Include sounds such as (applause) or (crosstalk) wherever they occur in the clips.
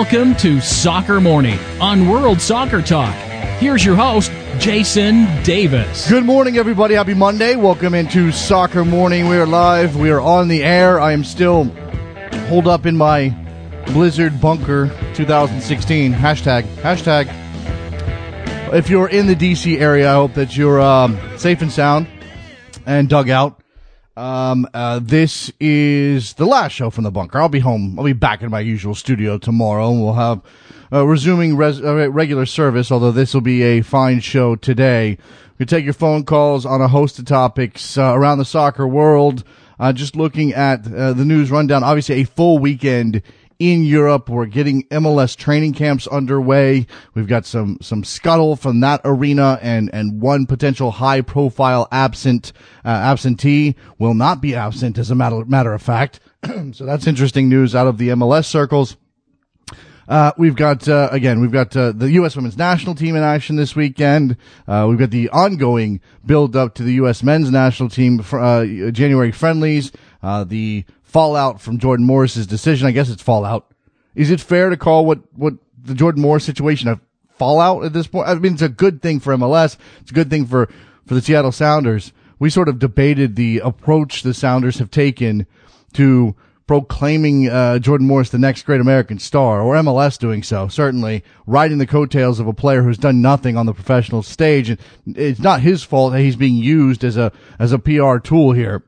Welcome to Soccer Morning on World Soccer Talk. Here's your host, Jason Davis. Good morning, everybody. Happy Monday. Welcome into Soccer Morning. We are live. We are on the air. I am still holed up in my Blizzard Bunker 2016. Hashtag. Hashtag. If you're in the DC area, I hope that you're um, safe and sound and dug out. Um, uh, this is the last show from the bunker. I'll be home. I'll be back in my usual studio tomorrow, and we'll have uh, resuming res- uh, regular service. Although this will be a fine show today. We take your phone calls on a host of topics uh, around the soccer world. Uh, just looking at uh, the news rundown. Obviously, a full weekend in Europe. We're getting MLS training camps underway. We've got some, some scuttle from that arena and, and one potential high profile absent, uh, absentee will not be absent as a matter, matter of fact. (clears throat) so that's interesting news out of the MLS circles. Uh, we've got uh, again, we've got uh, the U.S. Women's National Team in action this weekend. Uh, we've got the ongoing build up to the U.S. Men's National Team for, uh, January friendlies. Uh, the fallout from Jordan Morris's decision. I guess it's fallout. Is it fair to call what, what the Jordan Morris situation a fallout at this point? I mean, it's a good thing for MLS. It's a good thing for, for the Seattle Sounders. We sort of debated the approach the Sounders have taken to proclaiming uh, Jordan Morris the next great American star, or MLS doing so, certainly riding the coattails of a player who's done nothing on the professional stage. And it's not his fault that he's being used as a as a PR tool here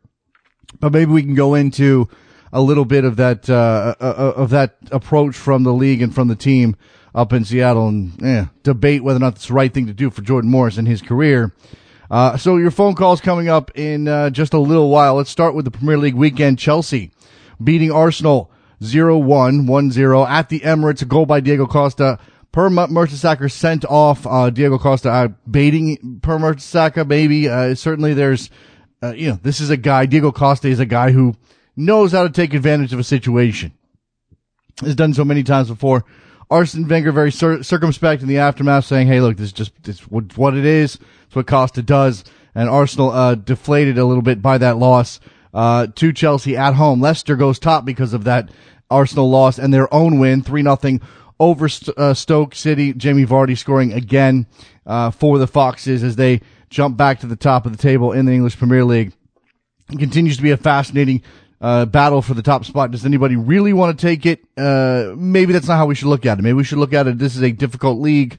but maybe we can go into a little bit of that uh, uh, uh, of that approach from the league and from the team up in Seattle and yeah, debate whether or not it's the right thing to do for Jordan Morris in his career. Uh, so your phone calls coming up in uh, just a little while. Let's start with the Premier League weekend. Chelsea beating Arsenal 0-1, 1-0 at the Emirates. A goal by Diego Costa. Per Mertesacker sent off uh, Diego Costa, baiting Per Mertesacker, maybe. certainly there's uh, you know, this is a guy, Diego Costa is a guy who knows how to take advantage of a situation. Has done so many times before. Arsene Wenger very cir- circumspect in the aftermath, saying, "Hey, look, this is just this what, it is. It's what Costa does." And Arsenal uh, deflated a little bit by that loss uh, to Chelsea at home. Leicester goes top because of that Arsenal loss and their own win, three nothing over uh, Stoke City. Jamie Vardy scoring again uh, for the Foxes as they jump back to the top of the table in the English Premier League. It continues to be a fascinating uh, battle for the top spot. Does anybody really want to take it? Uh, maybe that's not how we should look at it. Maybe we should look at it. This is a difficult league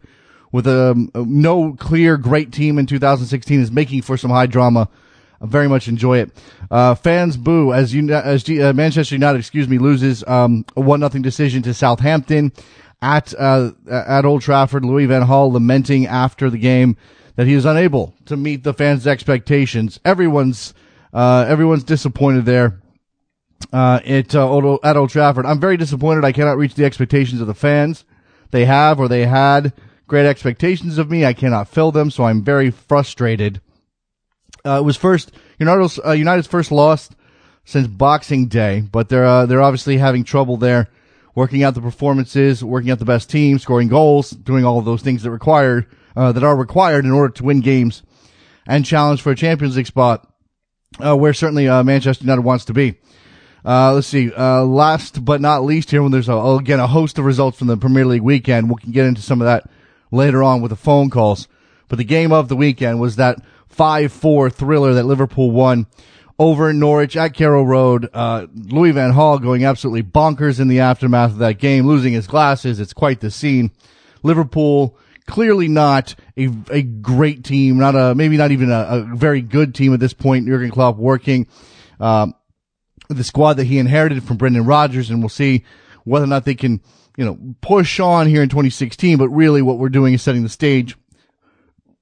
with um, no clear great team in 2016 is making for some high drama. I very much enjoy it. Uh, fans boo as you as G, uh, Manchester United, excuse me, loses um, a one nothing decision to Southampton at uh, at Old Trafford. Louis Van Gaal lamenting after the game that he is unable to meet the fans' expectations. Everyone's uh, everyone's disappointed there uh, at, uh, Old, at Old Trafford. I'm very disappointed. I cannot reach the expectations of the fans. They have or they had great expectations of me. I cannot fill them, so I'm very frustrated. Uh, it was first United's, uh, United's first loss since Boxing Day, but they're uh, they're obviously having trouble there, working out the performances, working out the best team, scoring goals, doing all of those things that require uh, that are required in order to win games and challenge for a Champions League spot, uh, where certainly uh, Manchester United wants to be. Uh, let's see. Uh, last but not least, here when there's a, again a host of results from the Premier League weekend, we can get into some of that later on with the phone calls. But the game of the weekend was that five-four thriller that Liverpool won over Norwich at Carrow Road. Uh, Louis Van Gaal going absolutely bonkers in the aftermath of that game, losing his glasses. It's quite the scene. Liverpool clearly not a, a great team, not a, maybe not even a, a very good team at this point. Jurgen Klopp working, um, the squad that he inherited from Brendan Rodgers, and we'll see whether or not they can, you know, push on here in 2016. But really what we're doing is setting the stage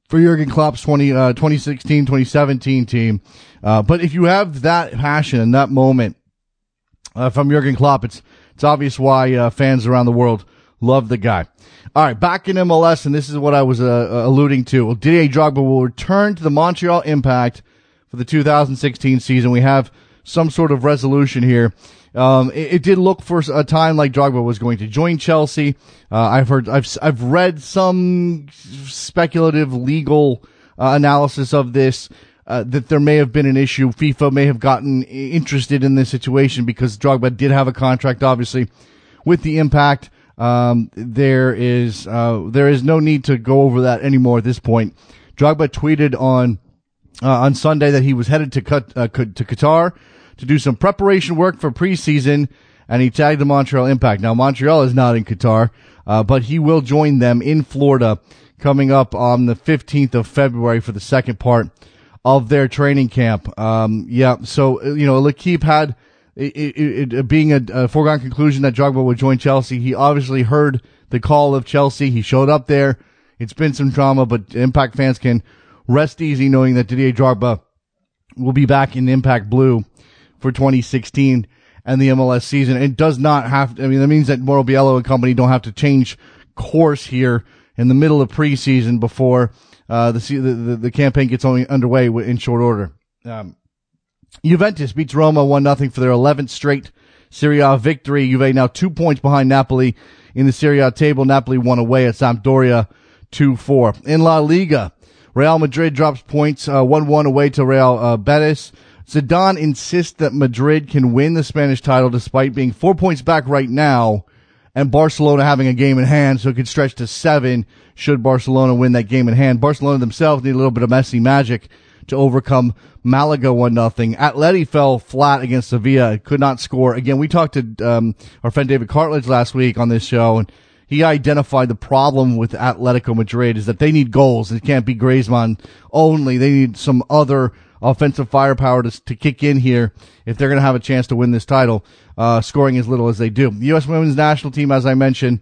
for Jurgen Klopp's 20, uh, 2016, 2017 team. Uh, but if you have that passion and that moment, uh, from Jurgen Klopp, it's, it's obvious why, uh, fans around the world love the guy. All right, back in MLS, and this is what I was uh, uh alluding to. Well, Didier Drogba will return to the Montreal Impact for the 2016 season. We have some sort of resolution here. Um, it, it, did look for a time like Drogba was going to join Chelsea. Uh, I've heard, I've, I've read some speculative legal uh, analysis of this. Uh, that there may have been an issue. FIFA may have gotten interested in this situation because Drogba did have a contract, obviously, with the Impact. Um, there is uh, there is no need to go over that anymore at this point. Drogba tweeted on uh, on Sunday that he was headed to cut, uh, to Qatar to do some preparation work for preseason, and he tagged the Montreal Impact. Now Montreal is not in Qatar, uh, but he will join them in Florida coming up on the 15th of February for the second part of their training camp. Um, yeah, so you know, L'Equipe had it, it, it being a, a, foregone conclusion that Drogba would join Chelsea. He obviously heard the call of Chelsea. He showed up there. It's been some drama, but Impact fans can rest easy knowing that Didier Drogba will be back in Impact Blue for 2016 and the MLS season. It does not have, I mean, that means that Mauro Biello and company don't have to change course here in the middle of preseason before uh, the, the, the campaign gets only underway in short order. Um, Juventus beats Roma 1 0 for their 11th straight Serie A victory. Juve now two points behind Napoli in the Serie A table. Napoli won away at Sampdoria 2 4. In La Liga, Real Madrid drops points 1 uh, 1 away to Real uh, Betis. Zidane insists that Madrid can win the Spanish title despite being four points back right now and Barcelona having a game in hand, so it could stretch to seven should Barcelona win that game in hand. Barcelona themselves need a little bit of Messi magic to overcome Malaga one nothing. Atleti fell flat against Sevilla, could not score. Again, we talked to um, our friend David Cartledge last week on this show, and he identified the problem with Atletico Madrid is that they need goals. It can't be Griezmann only. They need some other offensive firepower to, to kick in here if they're going to have a chance to win this title, uh, scoring as little as they do. The U.S. women's national team, as I mentioned,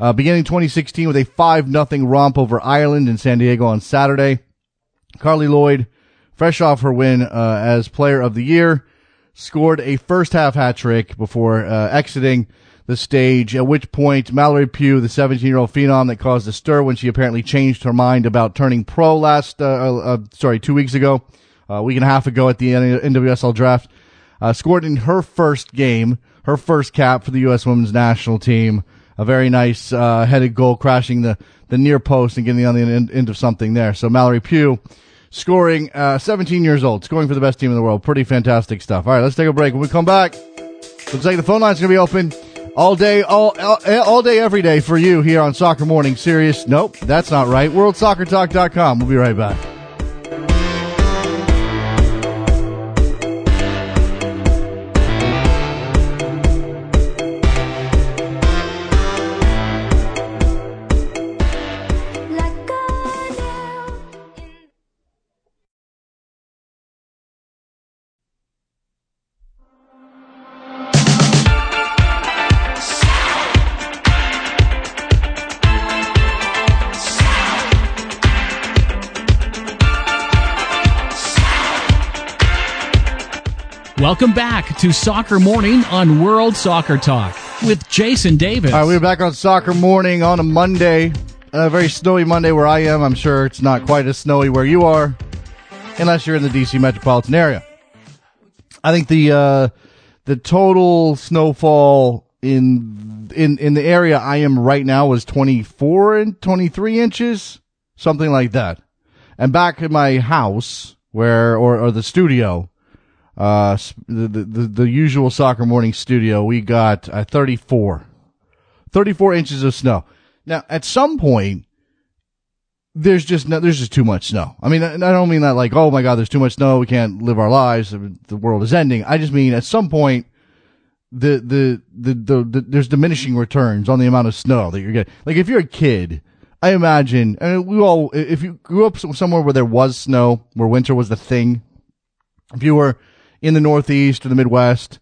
uh, beginning 2016 with a 5 nothing romp over Ireland in San Diego on Saturday. Carli Lloyd, fresh off her win uh, as player of the year, scored a first half hat trick before uh, exiting the stage, at which point Mallory Pugh, the 17 year old phenom that caused a stir when she apparently changed her mind about turning pro last, uh, uh, sorry, two weeks ago, a week and a half ago at the NWSL draft, uh, scored in her first game, her first cap for the U.S. women's national team. A very nice uh, headed goal, crashing the, the near post and getting on the end of something there. So Mallory Pugh scoring, uh, 17 years old, scoring for the best team in the world. Pretty fantastic stuff. All right, let's take a break. When we come back, looks like the phone line's going to be open all day, all, all, all day, every day for you here on Soccer Morning. Serious? Nope, that's not right. WorldSoccerTalk.com. We'll be right back. Welcome back to Soccer Morning on World Soccer Talk with Jason Davis. All right, we're back on Soccer Morning on a Monday, a very snowy Monday where I am. I'm sure it's not quite as snowy where you are, unless you're in the DC metropolitan area. I think the uh, the total snowfall in in in the area I am right now was 24 and 23 inches, something like that. And back in my house where or or the studio uh, the, the, the usual soccer morning studio, we got uh, 34, 34 inches of snow. Now, at some point, there's just no, there's just too much snow. I mean, I don't mean that like, oh my God, there's too much snow. We can't live our lives. The world is ending. I just mean at some point, the, the, the, the, the there's diminishing returns on the amount of snow that you're getting. Like if you're a kid, I imagine, I mean, we all, if you grew up somewhere where there was snow, where winter was the thing, if you were in the Northeast or the Midwest,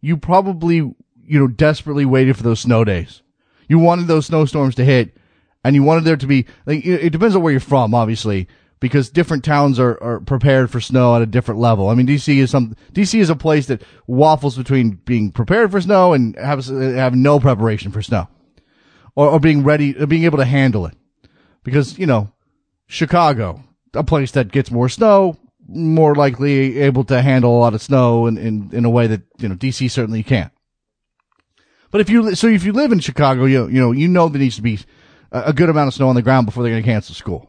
you probably, you know, desperately waited for those snow days. You wanted those snowstorms to hit and you wanted there to be, like, it depends on where you're from, obviously, because different towns are, are prepared for snow at a different level. I mean, DC is some, DC is a place that waffles between being prepared for snow and have, have no preparation for snow or, or being ready, or being able to handle it. Because, you know, Chicago, a place that gets more snow, more likely able to handle a lot of snow in, in, in a way that, you know, DC certainly can't. But if you, so if you live in Chicago, you, you know, you know there needs to be a, good amount of snow on the ground before they're going to cancel school.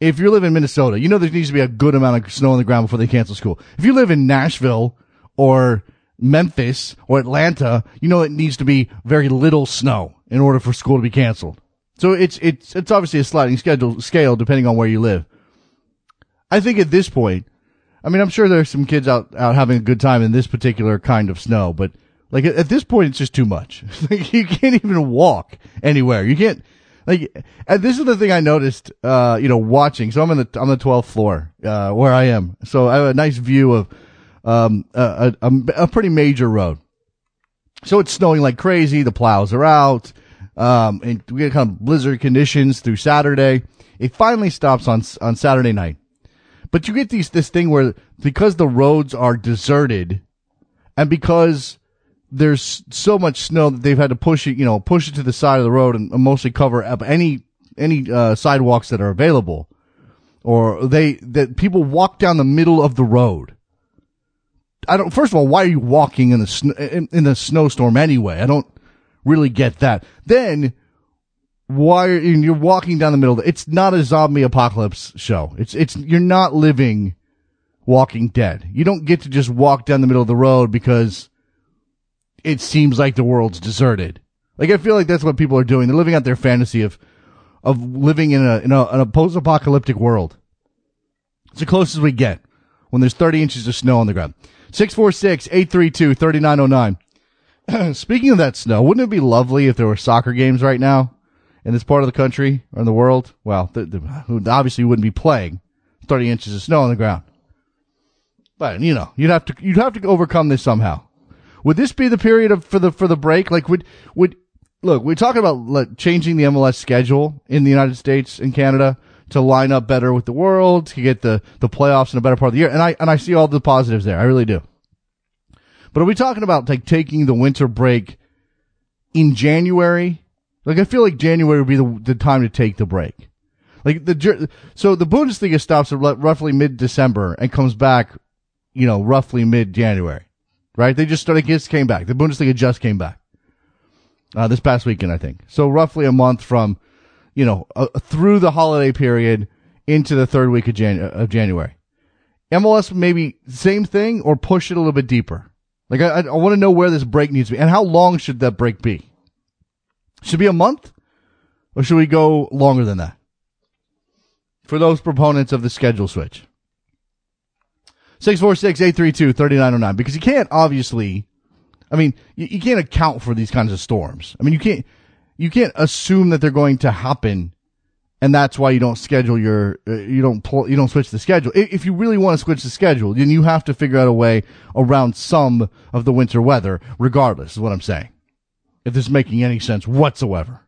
If you live in Minnesota, you know there needs to be a good amount of snow on the ground before they cancel school. If you live in Nashville or, Memphis or Atlanta, you know it needs to be very little snow in order for school to be canceled. So it's it's it's obviously a sliding schedule scale depending on where you live. I think at this point, I mean, I'm sure there's some kids out out having a good time in this particular kind of snow, but like at, at this point, it's just too much. (laughs) like you can't even walk anywhere. You can't like. And this is the thing I noticed. Uh, you know, watching. So I'm in the on the 12th floor, uh, where I am. So I have a nice view of um a, a, a pretty major road. So it's snowing like crazy. The plows are out. Um, and we get kind of blizzard conditions through Saturday. It finally stops on on Saturday night. But you get these this thing where because the roads are deserted, and because there's so much snow that they've had to push it, you know, push it to the side of the road and mostly cover up any any uh, sidewalks that are available, or they that people walk down the middle of the road. I don't. First of all, why are you walking in the sn- in, in the snowstorm anyway? I don't really get that. Then why are you, you're walking down the middle? It's not a zombie apocalypse show. It's it's you're not living Walking Dead. You don't get to just walk down the middle of the road because it seems like the world's deserted. Like I feel like that's what people are doing. They're living out their fantasy of of living in a in a, in a post apocalyptic world. It's the closest we get when there's 30 inches of snow on the ground. 646 832 3909. (clears throat) Speaking of that snow, wouldn't it be lovely if there were soccer games right now in this part of the country or in the world? Well, the, the, obviously wouldn't be playing 30 inches of snow on the ground. But, you know, you'd have to, you'd have to overcome this somehow. Would this be the period of, for the, for the break? Like, would, would, look, we're talking about like, changing the MLS schedule in the United States and Canada to line up better with the world, to get the, the playoffs in a better part of the year. And I, and I see all the positives there. I really do. But are we talking about like taking the winter break in January? Like I feel like January would be the, the time to take the break. Like the so the Bundesliga stops at roughly mid December and comes back, you know, roughly mid January, right? They just started just came back. The Bundesliga just came back uh, this past weekend, I think. So roughly a month from, you know, uh, through the holiday period into the third week of, Jan- of January. MLS maybe same thing or push it a little bit deeper. Like I, I want to know where this break needs to be and how long should that break be? Should be a month or should we go longer than that? For those proponents of the schedule switch. 646-832-3909 because you can't obviously I mean, you, you, can't account for these kinds of storms. I mean, you can't you can't assume that they're going to happen and that's why you don't schedule your uh, you don't pull you don't switch the schedule. If you really want to switch the schedule, then you have to figure out a way around some of the winter weather regardless, is what I'm saying if this is making any sense whatsoever.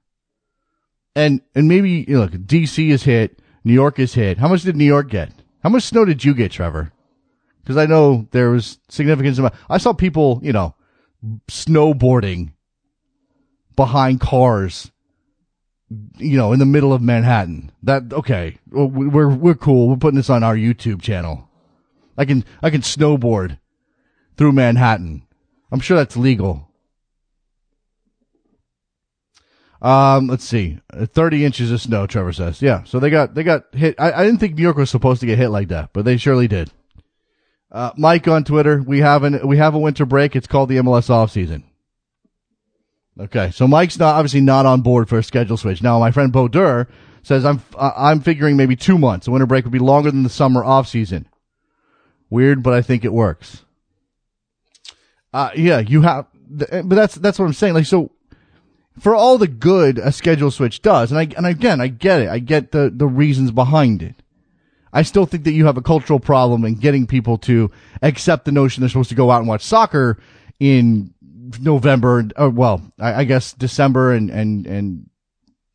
And and maybe you know, look, DC is hit, New York is hit. How much did New York get? How much snow did you get, Trevor? Because I know there was significant amount. I saw people, you know, snowboarding behind cars, you know, in the middle of Manhattan. That okay? We're we're cool. We're putting this on our YouTube channel. I can I can snowboard through Manhattan. I'm sure that's legal. Um, let's see, 30 inches of snow. Trevor says, yeah. So they got they got hit. I, I didn't think New York was supposed to get hit like that, but they surely did. Uh, Mike on Twitter, we have an we have a winter break. It's called the MLS off season. Okay, so Mike's not obviously not on board for a schedule switch. Now, my friend Bo Dur says I'm uh, I'm figuring maybe two months. A winter break would be longer than the summer off season. Weird, but I think it works. Uh, yeah, you have, but that's that's what I'm saying. Like, so for all the good a schedule switch does, and I and again I get it, I get the the reasons behind it. I still think that you have a cultural problem in getting people to accept the notion they're supposed to go out and watch soccer in November, or well, I, I guess December and and and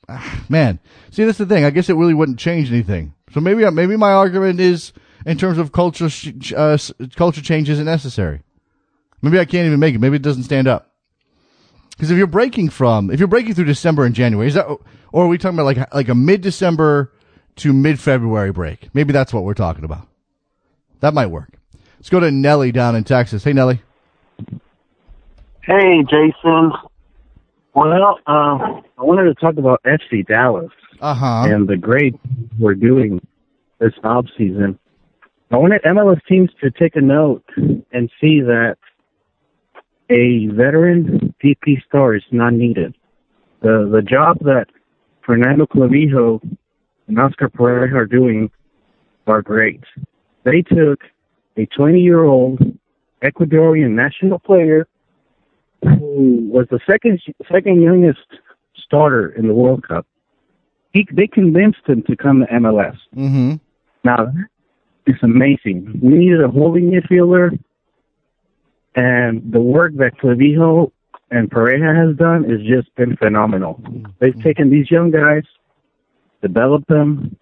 ah, man, see that's the thing. I guess it really wouldn't change anything. So maybe maybe my argument is in terms of culture uh, culture change isn't necessary. Maybe I can't even make it. Maybe it doesn't stand up. Because if you're breaking from, if you're breaking through December and January, is that, or are we talking about like, like a mid-December to mid-February break? Maybe that's what we're talking about. That might work. Let's go to Nellie down in Texas. Hey, Nellie. Hey, Jason. Well, uh, I wanted to talk about FC Dallas uh-huh. and the great we're doing this off season. I wanted MLS teams to take a note and see that a veteran DP star is not needed. The the job that Fernando Clavijo and Oscar Pareja are doing are great. They took a 20 year old Ecuadorian national player who was the second second youngest starter in the World Cup. He, they convinced him to come to MLS. Mm-hmm. Now, it's amazing. We needed a holding midfielder, and the work that Clavijo and Pareja has done has just been phenomenal. They've taken these young guys, developed them.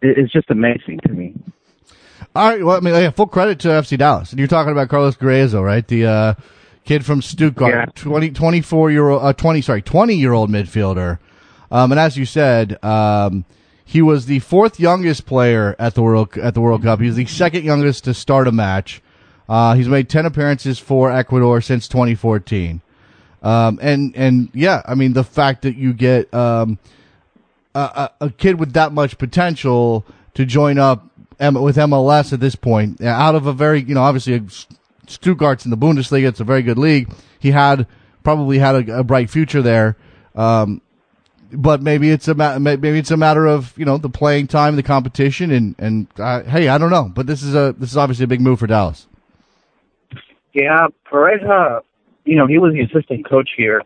It's just amazing to me. All right. Well, I mean, full credit to FC Dallas. And you're talking about Carlos Gruezo, right? The uh, kid from Stuttgart, Yeah. 20, 24 year old, uh, 20, sorry, 20 year old midfielder. Um, and as you said, um, he was the fourth youngest player at the World at the World Cup. He was the second youngest to start a match. Uh, he's made 10 appearances for Ecuador since 2014. Um, and, and yeah, I mean, the fact that you get, um, a, a, kid with that much potential to join up M- with MLS at this point, uh, out of a very, you know, obviously Stuttgart's in the Bundesliga. It's a very good league. He had probably had a, a bright future there. Um, but maybe it's a ma- maybe it's a matter of you know the playing time, the competition, and and uh, hey, I don't know. But this is a this is obviously a big move for Dallas. Yeah, Pareja, you know, he was the assistant coach here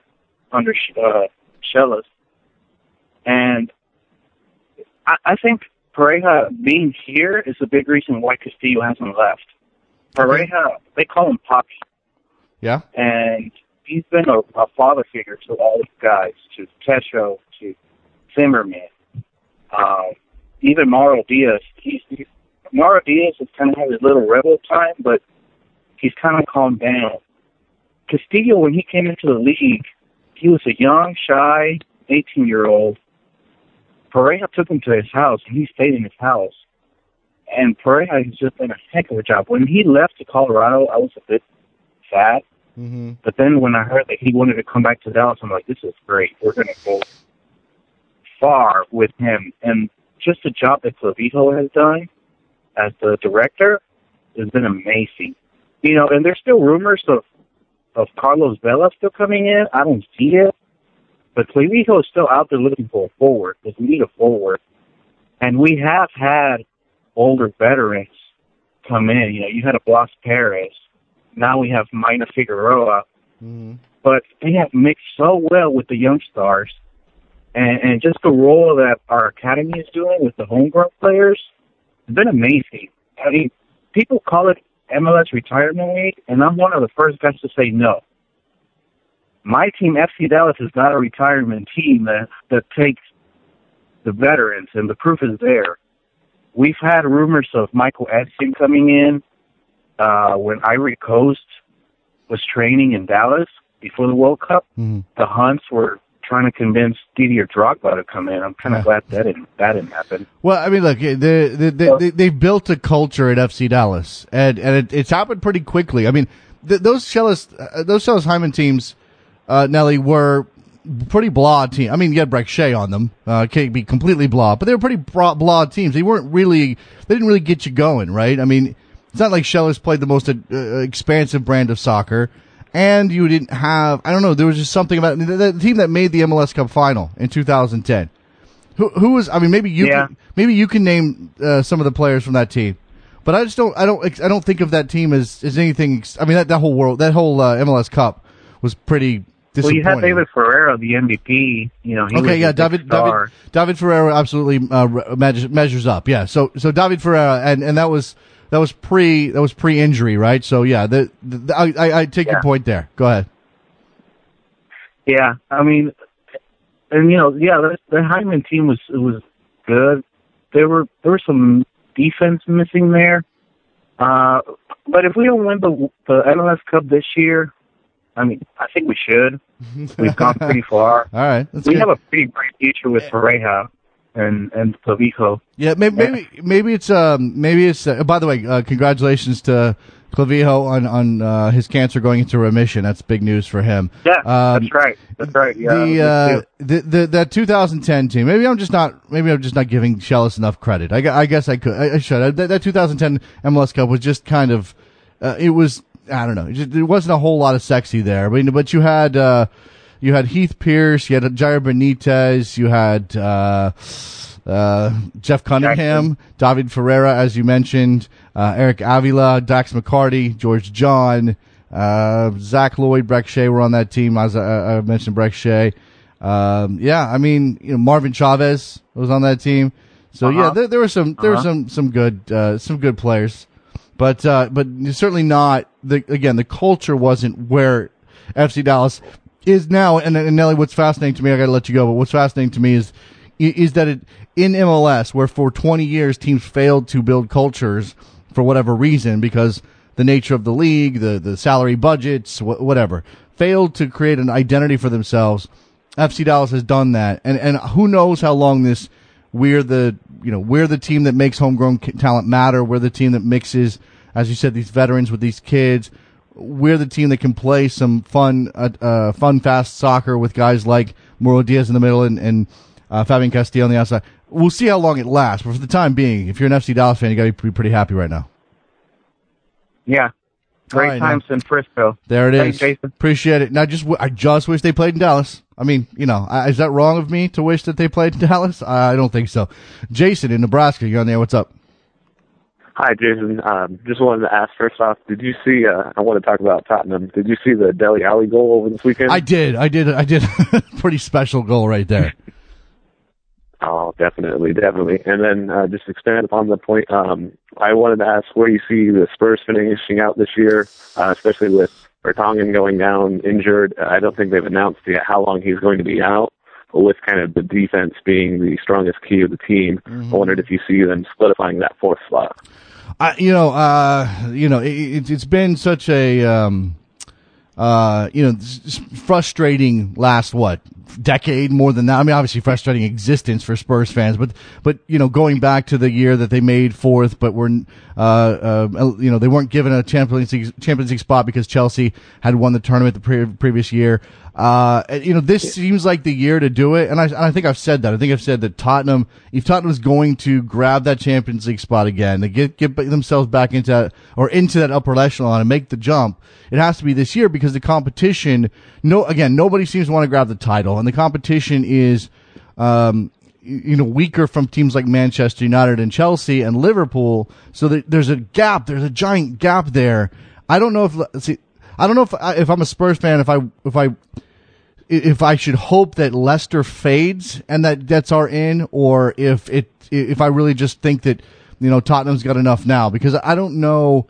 under uh. And I, I think Pareja being here is a big reason why Castillo hasn't left. Pareja, they call him Poppy, Yeah. and he's been a, a father figure to all these guys, to Techo, to Zimmerman, um, even Mauro Diaz. He's, he's Mauro Diaz has kind of had his little rebel time, but he's kind of calmed down. Castillo, when he came into the league, he was a young, shy, 18 year old. Pareja took him to his house, and he stayed in his house. And Pareja has just done a heck of a job. When he left to Colorado, I was a bit sad. Mm-hmm. But then when I heard that he wanted to come back to Dallas, I'm like, this is great. We're going to go far with him. And just the job that Clavijo has done as the director has been amazing. You know, and there's still rumors of of Carlos Vela still coming in. I don't see it. But Clavijo is still out there looking for a forward because we need a forward. And we have had older veterans come in. You know, you had a Blas Perez. Now we have Maynor Figueroa. Mm-hmm. But they have mixed so well with the young stars. And, and just the role that our academy is doing with the homegrown players has been amazing. I mean, people call it MLS retirement league, and I'm one of the first guys to say no. My team, FC Dallas, is not a retirement team that that takes the veterans, and the proof is there. We've had rumors of Michael Essien coming in uh, when Ivory Coast was training in Dallas before the World Cup. Mm-hmm. The Hunts were trying to convince Didier Drogba to come in. I'm kind of glad that didn't that didn't happen. Well, I mean, look, they they, they, they they've built a culture at FC Dallas, and and it, it's happened pretty quickly. I mean, th- those Schellas, uh, those Schellas Hyndman teams, uh, Nelly were pretty blah team. I mean, you had Brek Shea on them, uh, can't be completely blah, but they were pretty blah, blah teams. They weren't really, they didn't really get you going, right? I mean, it's not like Schellas played the most uh, expansive brand of soccer. And you didn't have, I don't know, there was just something about the, the team that made the MLS Cup final in 2010. Who, who was, I mean, maybe you, Yeah. can, maybe you can name uh, some of the players from that team. But I just don't, I don't, I don't think of that team as, as anything, I mean, that, that whole world, that whole uh, MLS Cup was pretty Well, you had David Ferreira, the MVP. You know, he Okay, yeah, David. David, David Ferreira absolutely uh, re- measures, measures up. Yeah, so so David Ferreira, and, and that was that was pre that was pre injury, right? So yeah, the, the I, I I take your point there. Go ahead. Yeah, I mean, and you know, yeah, the, the Hyndman team was was good. There were there were some defense missing there. Uh, but if we don't win the the MLS Cup this year, I mean, I think we should. We've gone pretty (laughs) far. All right, we good. have a pretty bright future with Pareja and and Clavijo. Yeah, maybe maybe, maybe it's um maybe it's uh, by the way, uh, congratulations to Clavijo on on uh, his cancer going into remission. That's big news for him. Yeah, Um, that's right. That's right. Yeah, the, uh, the the that 2010 team. Maybe I'm just not. Maybe I'm just not giving Schellas enough credit. I, I guess I could. I, I should. That, that 2010 MLS Cup was just kind of. Uh, it was. I don't know. It just, there wasn't a whole lot of sexy there. I mean, but you had uh, you had Heath Pierce, you had Jair Benitez, you had uh, uh, Jeff Cunningham, Jackson. David Ferreira, as you mentioned, uh, Eric Avila, Dax McCarty, George John, uh, Zach Loyd, Brek Shea were on that team. As I, I mentioned, Brek Shea. Um, yeah, I mean, you know, Marvin Chavez was on that team. So uh-huh. yeah, there, there were some there uh-huh. were some some good uh, some good players, but uh, but certainly not the again the culture wasn't where FC Dallas is now. And, and Nelly, what's fascinating to me, I got to let you go, but what's fascinating to me is is that it in MLS where for 20 years teams failed to build cultures for whatever reason because the nature of the league, the the salary budgets, wh- whatever, failed to create an identity for themselves. FC Dallas has done that, and and who knows how long this we're the you know we're the team that makes homegrown talent matter. We're the team that mixes, as you said, these veterans with these kids. We're the team that can play some fun, uh, uh, fun, fast soccer with guys like Mauro Diaz in the middle and, and uh, Fabian Castillo on the outside. We'll see how long it lasts, but for the time being, if you're an FC Dallas fan, you got to be pretty happy right now. Yeah, Great right, times in Frisco. There it Thanks, is. Jason. Appreciate it. Now, just I just wish they played in Dallas. I mean, you know, is that wrong of me to wish that they played in (laughs) Dallas? I don't think so. Jason in Nebraska, you're on there. What's up? Hi, Jason. Um, just wanted to ask first off, did you see? Uh, I want to talk about Tottenham. Did you see the Dele Alli goal over this weekend? I did. I did. I did. (laughs) Pretty special goal right there. (laughs) (laughs) Oh, definitely, definitely. And then uh, just expand upon the point. Um, I wanted to ask where you see the Spurs finishing out this year, uh, especially with Vertonghen going down injured. I don't think they've announced yet how long he's going to be out. But with kind of the defense being the strongest key of the team, mm-hmm. I wondered if you see them solidifying that fourth spot. I, you know, uh, you know, it, has been such a, um, uh, you know, frustrating last what decade more than that. I mean, obviously frustrating existence for Spurs fans, but but you know, going back to the year that they made fourth, but were uh, uh you know they weren't given a Champions League Champions League spot because Chelsea had won the tournament the pre- previous year. Uh, you know, this seems like the year to do it, and I, and I think I've said that. I think I've said that Tottenham, if Tottenham is going to grab that Champions League spot again, to get get themselves back into that, or into that upper echelon and make the jump, it has to be this year because the competition. No, again, nobody seems to want to grab the title, and the competition is, um, you know, weaker from teams like Manchester United and Chelsea and Liverpool. So there's a gap. There's a giant gap there. I don't know if see, I don't know if if I'm a Spurs fan if I if I if I should hope that Leicester fades and that Debts are in, or if it if I really just think that you know Tottenham's got enough now because I don't know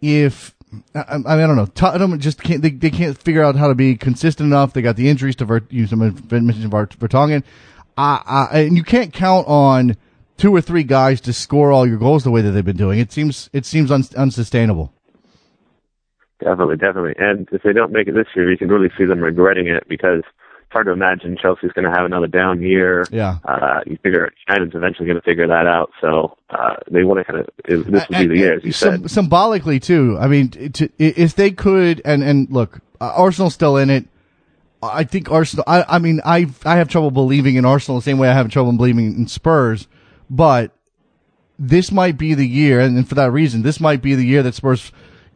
if I, I, mean, I don't know. Tottenham just can't. They, they can't figure out how to be consistent enough. They got the injuries to Vert, you mentioned Vertonghen, uh, and you can't count on two or three guys to score all your goals the way that they've been doing. It seems it seems un, unsustainable. Definitely, definitely. And if they don't make it this year, you can really see them regretting it because hard to imagine Chelsea's going to have another down year. Yeah. Uh, you figure United's eventually going to figure that out. So uh, they want to kind of this would be the year, as you said. Symbolically too. I mean, to, if they could, and and look, uh, Arsenal's still in it. I think Arsenal. I, I mean, I I have trouble believing in Arsenal the same way I have trouble believing in Spurs, but this might be the year, and for that reason, this might be the year that Spurs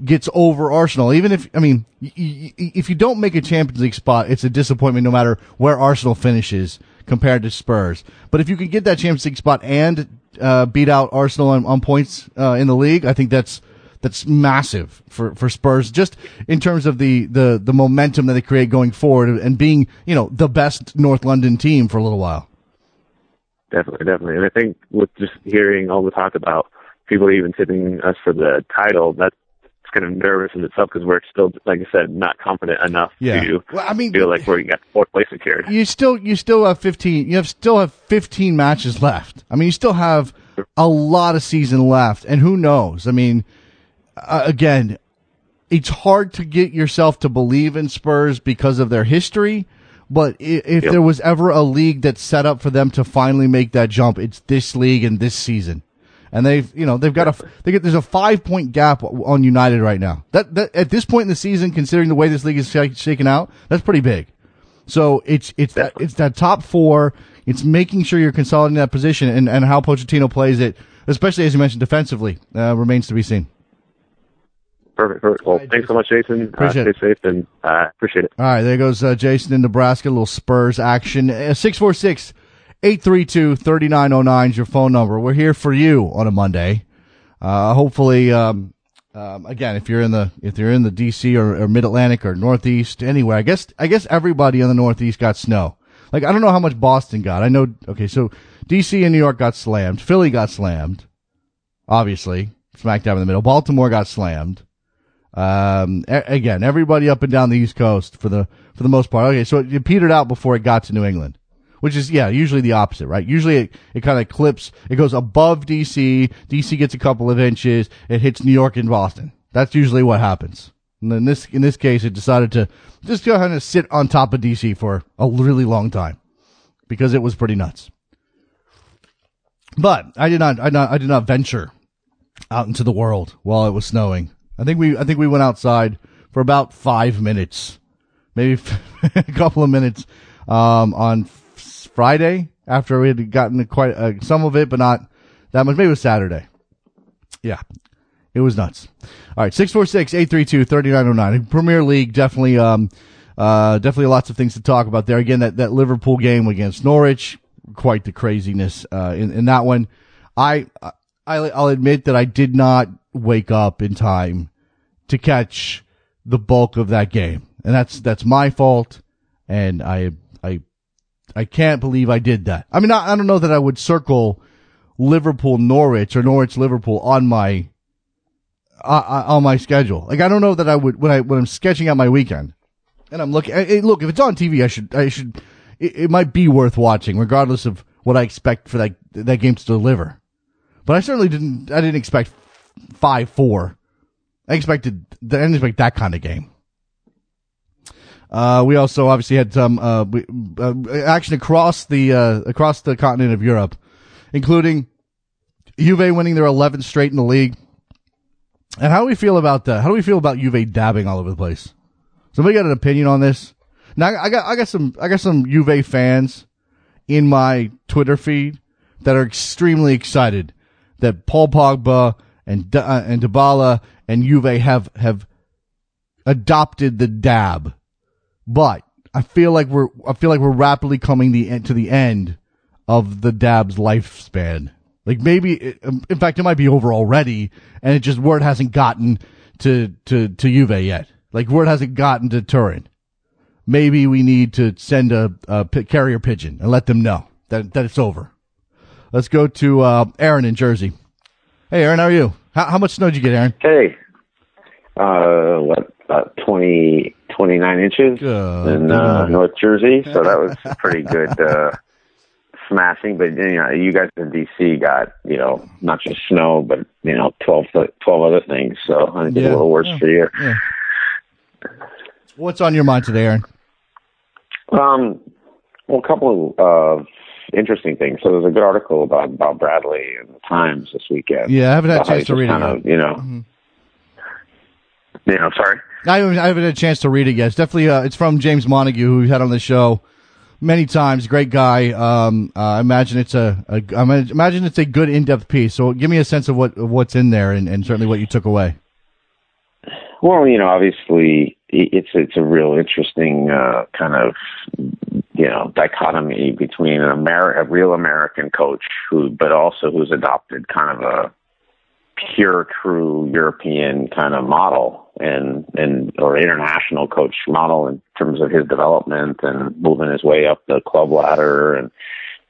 gets over Arsenal. Even if, I mean, y- y- if you don't make a Champions League spot, it's a disappointment no matter where Arsenal finishes compared to Spurs. But if you can get that Champions League spot and uh, beat out Arsenal on, on points uh, in the league, I think that's that's massive for, for Spurs, just in terms of the, the, the momentum that they create going forward and being, you know, the best North London team for a little while. Definitely, definitely. And I think with just hearing all the talk about people even tipping us for the title, that kind of nervous in itself because we're still, like I said, not confident enough yeah. to well, I mean, feel like we're got fourth place secured. You still, you still have fifteen. You have still have fifteen matches left. I mean, you still have a lot of season left, and who knows? I mean, uh, again, it's hard to get yourself to believe in Spurs because of their history. But if yep. there was ever a league that's set up for them to finally make that jump, it's this league and this season and they've you know they've got a they get there's a five point gap on United right now. That, that at this point in the season, considering the way this league is sh- shaken out, that's pretty big. So it's it's that it's that top four. It's making sure you're consolidating that position, and, and how Pochettino plays it, especially as you mentioned defensively, uh, remains to be seen. Perfect. perfect. Well, right, thanks so much, Jason. Appreciate uh, it. stay safe and uh, appreciate it. All right, there goes uh, Jason in Nebraska. A little Spurs action. Uh, 646 832 3909 is your phone number. We're here for you on a Monday. Uh, hopefully, um, um, again, if you're in the if you're in the DC or, or Mid Atlantic or Northeast, anywhere, I guess I guess everybody in the Northeast got snow. Like I don't know how much Boston got. I know. Okay, so DC and New York got slammed. Philly got slammed. Obviously, smack dab in the middle. Baltimore got slammed. Um, a- again, everybody up and down the East Coast for the for the most part. Okay, so it, it petered out before it got to New England, which is yeah, usually the opposite, right? Usually it, it kind of clips, it goes above DC. DC gets a couple of inches, it hits New York and Boston. That's usually what happens. And in this in this case, it decided to just go ahead and sit on top of DC for a really long time because it was pretty nuts. But I did not, I not, I did not venture out into the world while it was snowing. I think we, I think we went outside for about five minutes, maybe (laughs) a couple of minutes, um, on Friday after we had gotten quite uh, some of it, but not that much. Maybe it was Saturday. Yeah. It was nuts. All right. 646-832-3909. Premier League, definitely, um, uh, definitely lots of things to talk about there. Again, that, that Liverpool game against Norwich, quite the craziness, uh, in, in that one. I, I, I'll admit that I did not wake up in time to catch the bulk of that game. And that's, that's my fault. And I, I, can't believe I did that. I mean, I, I don't know that I would circle Liverpool Norwich or Norwich Liverpool on my, uh, on my schedule. Like, I don't know that I would, when I, when I'm sketching out my weekend and I'm looking, eh, look, if it's on TV, I should, I should, it, it might be worth watching regardless of what I expect for that, that game to deliver. But I certainly didn't, I didn't expect 5-4. I expected, I didn't expect that kind of game. Uh, we also obviously had some, uh, uh, action across the, uh, across the continent of Europe, including Juve winning their 11th straight in the league. And how do we feel about that? How do we feel about Juve dabbing all over the place? Somebody got an opinion on this? Now I got, I got some, I got some Juve fans in my Twitter feed that are extremely excited that Paul Pogba and uh, and Dybala and Juve have have adopted the dab, but I feel like we're I feel like we're rapidly coming the end to the end of the dab's lifespan. Like maybe, it, in fact, it might be over already, and it just word hasn't gotten to to to Juve yet. Like word hasn't gotten to Turin. Maybe we need to send a carrier pigeon and let them know that that it's over. Let's go to uh, Aaron in Jersey. Hey, Aaron, how are you? How, how much snow did you get, Aaron? Hey, uh, what, about 20, 29 inches Good in uh, North Jersey. So that was pretty good uh, smashing. But you know, you guys in DC got you know not just snow, but you know 12, th- 12 other things. So I Yeah. a little worse for you. What's on your mind today, Aaron? Um, well, a couple of uh, interesting things. So there's a good article about about Bradley in the Times this weekend. Yeah, I haven't had a chance to read it of, You know, Mm-hmm. you know, sorry. I haven't, I haven't had a chance to read it yet. It's definitely, uh, it's from James Montague, who we've had on the show many times. Great guy. Um, uh, I imagine it's a, a, I imagine it's a good in-depth piece. So give me a sense of what, of what's in there and, and certainly what you took away. Well, you know, obviously it's it's a real interesting uh, kind of you know dichotomy between an Amer- a real American coach who, but also who's adopted kind of a pure, true European kind of model and and or international coach model in terms of his development and moving his way up the club ladder and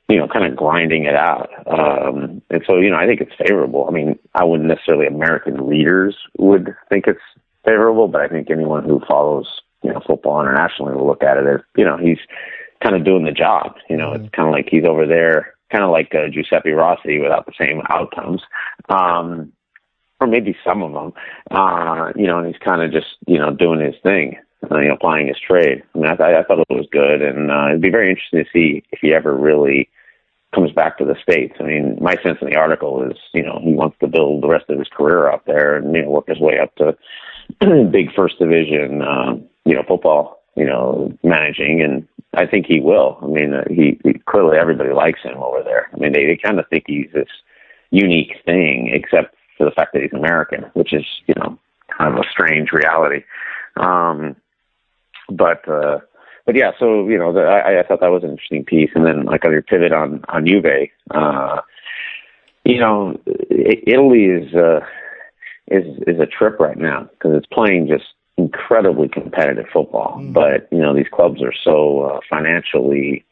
you know, kind of grinding it out. Um, and so, you know, I think it's favorable. I mean, I wouldn't necessarily American leaders would think it's favorable, but I think anyone who follows, you know, football internationally will look at it as, you know, he's kind of doing the job. You know, it's kind of like he's over there, kind of like uh, Giuseppe Rossi without the same outcomes. Um, or maybe some of them, uh, you know, and he's kind of just, you know, doing his thing, uh, you know, applying his trade. I mean, I, I thought it was good, and uh, it'd be very interesting to see if he ever really comes back to the states. I mean, my sense in the article is, you know, he wants to build the rest of his career out there and you know work his way up to (clears throat) big first division, uh, you know, football, you know, managing, and I think he will. I mean, uh, he, he clearly everybody likes him over there. I mean, they they kind of think he's this unique thing, except for the fact that he's American, which is, you know, kind of a strange reality. Um, but uh, but yeah, so you know, the, I, I thought that was an interesting piece, and then like on your pivot on on Juve, uh, you know, Italy is uh, is is a trip right now because it's playing just incredibly competitive football, mm. but you know these clubs are so uh, financially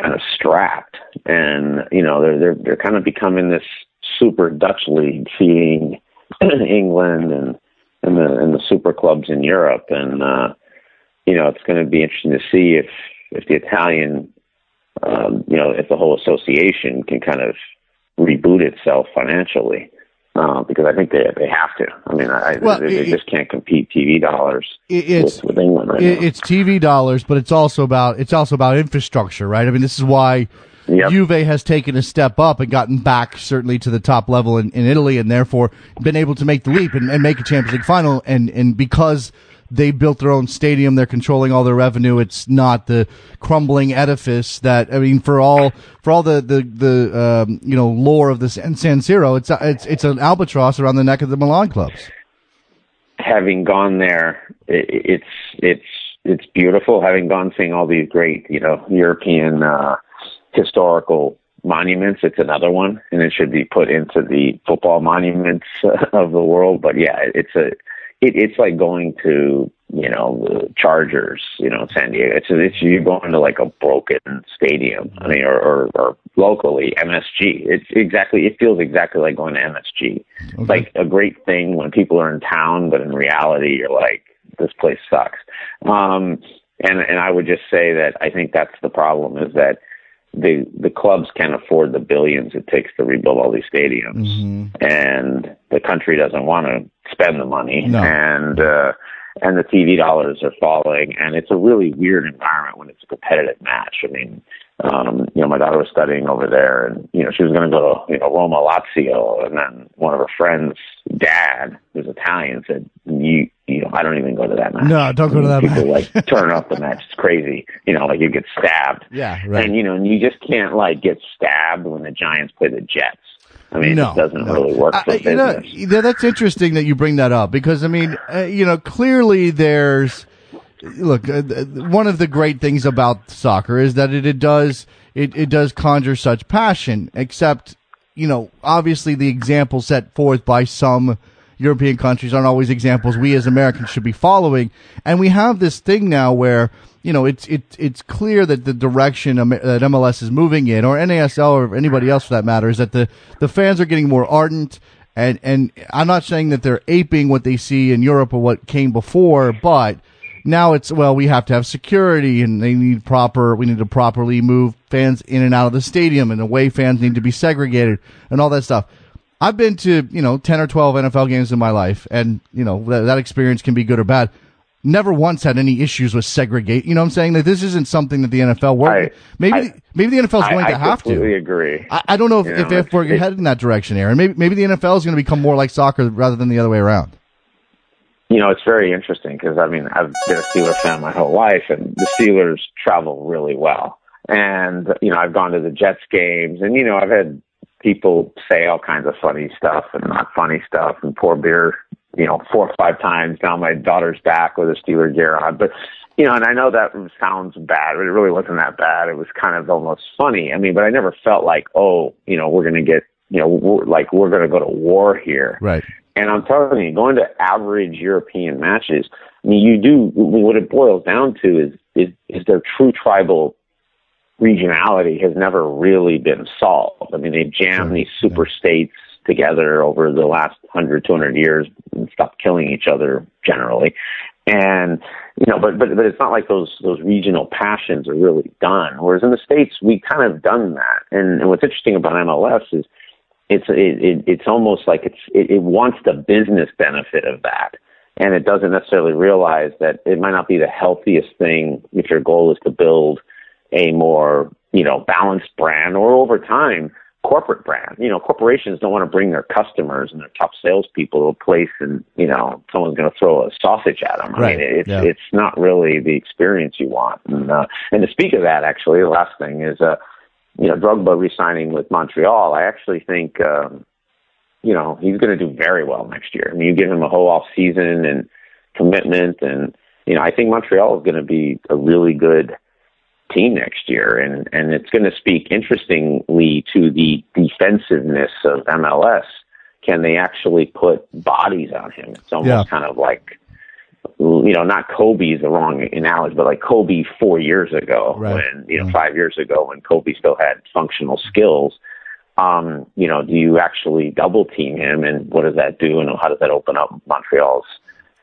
kind of strapped, and you know they're they're they're kind of becoming this super Dutch league, feeding (clears throat) England and and the and the super clubs in Europe, and uh, you know it's going to be interesting to see if if the Italian, um, you know, if the whole association can kind of reboot itself financially uh, because I think they they have to. I mean, I, well, they, they just can't compete TV dollars with, with, England right it, now. It's TV dollars, but it's also about it's also about infrastructure, right? I mean, this is why. Yep. Juve has taken a step up and gotten back certainly to the top level in, in Italy and therefore been able to make the leap and, and make a Champions League final. And, and because they built their own stadium. They're controlling all their revenue. It's not the crumbling edifice that I mean, for all for all the the the um, you know lore of the San, Siro, it's it's it's an albatross around the neck of the Milan clubs. Having gone there, it's it's it's beautiful. Having gone seeing all these great you know European uh, historical monuments. It's another one, and it should be put into the football monuments (laughs) of the world. But yeah, it's a it, it's like going to you know the Chargers, you know San Diego. It's it's you're going to like a broken stadium. I mean, or or, or locally MSG. It's exactly it feels exactly like going to MSG. Okay. Like a great thing when people are in town, but in reality, you're like this place sucks. Um, and and I would just say that I think that's the problem is that the the clubs can't afford the billions it takes to rebuild all these stadiums, mm-hmm. and the country doesn't want to spend the money, no. and uh, and the TV dollars are falling, and it's a really weird environment when it's a competitive match. I mean, um, you know, my daughter was studying over there, and you know, she was going to go to you know Roma Lazio, and then one of her friends' dad, who's Italian, said, "You, you know, I don't even go to that match. No, don't go to that People match. like turn off the (laughs) match. It's crazy. You know, like you get stabbed. Yeah, right. And you know, and you just can't like get stabbed when the Giants play the Jets. I mean, no, it doesn't no. really work for uh, business. You know, that's interesting that you bring that up because I mean, uh, you know, clearly there's look, uh, one of the great things about soccer is that it, it does it, it does conjure such passion. Except, you know, obviously the examples set forth by some European countries aren't always examples we as Americans should be following. And we have this thing now where you know it's it's it's clear that the direction that MLS is moving in, or NASL or anybody else for that matter, is that the the fans are getting more ardent. And and I'm not saying that they're aping what they see in Europe or what came before, but now it's well, we have to have security, and they need proper. We need to properly move fans in and out of the stadium, and away fans need to be segregated, and all that stuff. I've been to you know ten or twelve NFL games in my life, and you know that, that experience can be good or bad. Never once had any issues with segregate. You know what I'm saying? That this isn't something that the NFL work. Maybe I, maybe the NFL is going I, to have to. I agree. I, I, don't know if, you if, know, if we're headed in that direction, Aaron. Maybe maybe the NFL is going to become more like soccer rather than the other way around you know, it's very interesting because I mean, I've been a Steelers fan my whole life, and the Steelers travel really well. And you know, I've gone to the Jets games, and you know, I've had people say all kinds of funny stuff and not funny stuff, and pour beer, you know, four or five times down my daughter's back with a Steeler gear on. But you know, and I know that sounds bad, but it really wasn't that bad. It was kind of almost funny. I mean, but I never felt like, oh, you know, we're going to get, you know, we're, like we're going to go to war here. Right. And I'm telling you, going to average European matches, I mean, you do what it boils down to is is, is their true tribal regionality has never really been solved. I mean, they jammed these super states together over the last 100, 200 years and stopped killing each other generally. And, you know, but, but, but it's not like those, those regional passions are really done. Whereas in the States, we kind of done that. And, and what's interesting about MLS is it's it, it, it's almost like it's it, it wants the business benefit of that and it doesn't necessarily realize that it might not be the healthiest thing if your goal is to build a more you know balanced brand or over time corporate brand you know corporations don't want to bring their customers and their top salespeople to a place and you know someone's going to throw a sausage at them right. I mean, it's yeah. it's not really the experience you want and uh, and to speak of that actually the last thing is uh you know, Drogba resigning with Montreal, I actually think um, you know, he's going to do very well next year. I mean, you give him a whole off season and commitment, and you know, I think Montreal is going to be a really good team next year, and and it's going to speak interestingly to the defensiveness of MLS. Can they actually put bodies on him? It's almost Yeah. kind of like you know, not Kobe is the wrong analogy, but like Kobe four years ago, Right. when you know five years ago when Kobe still had functional skills. Um, you know, do you actually double team him, and what does that do, and how does that open up Montreal's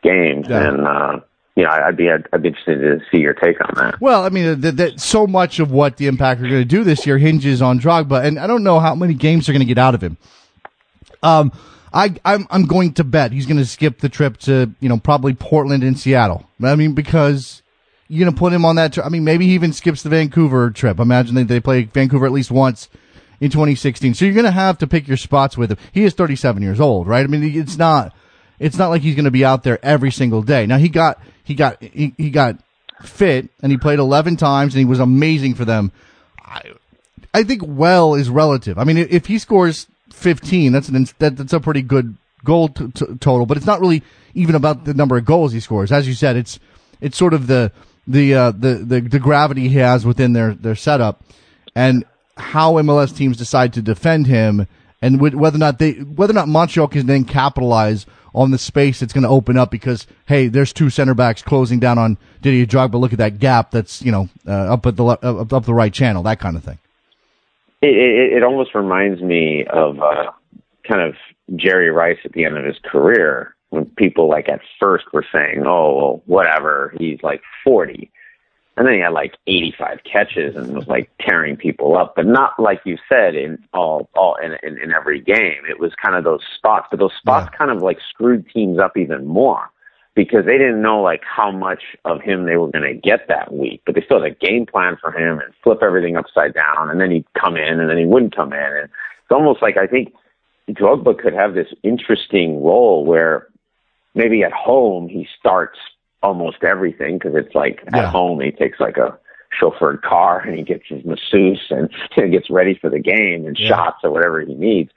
games? Yeah. And uh, you know, I'd be I'd, I'd be interested to see your take on that. Well, I mean, that that so much of what the Impact are going to do this year hinges on Drogba, and I don't know how many games they're going to get out of him. Um, I I'm I'm going to bet he's going to skip the trip to you know probably Portland and Seattle. I mean, because you're going to put him on that. I mean, maybe he even skips the Vancouver trip. Imagine they they play Vancouver at least once in 2016. So you're going to have to pick your spots with him. He is 37 years old, right? I mean, it's not it's not like he's going to be out there every single day. Now he got he got he, he got fit and he played 11 times and he was amazing for them. I I think well is relative. I mean, if he scores 15, that's an that, that's a pretty good goal t- t- total, but it's not really even about the number of goals he scores. As you said, it's it's sort of the the uh, the, the the gravity he has within their their setup and how MLS teams decide to defend him and wh- whether or not they whether or not Montreal can then capitalize on the space that's going to open up because hey, there's two center backs closing down on Didier Drogba. Look at that gap that's you know uh, up at the le- up, up the right channel, that kind of thing. It, it, it almost reminds me of uh, kind of Jerry Rice at the end of his career when people like at first were saying, "Oh, well, whatever, he's like 40," and then he had like 85 catches and was like tearing people up, but not like you said in all all in in, in every game. It was kind of those spots, but those spots kind of like screwed teams up even more because they didn't know like how much of him they were going to get that week, but they still had a game plan for him and flip everything upside down, and then he'd come in, and then he wouldn't come in, and it's almost like I think Drogba could have this interesting role where maybe at home he starts almost everything because it's like Yeah. at home he takes like a chauffeured car and he gets his masseuse and (laughs) gets ready for the game and Yeah. shots or whatever he needs.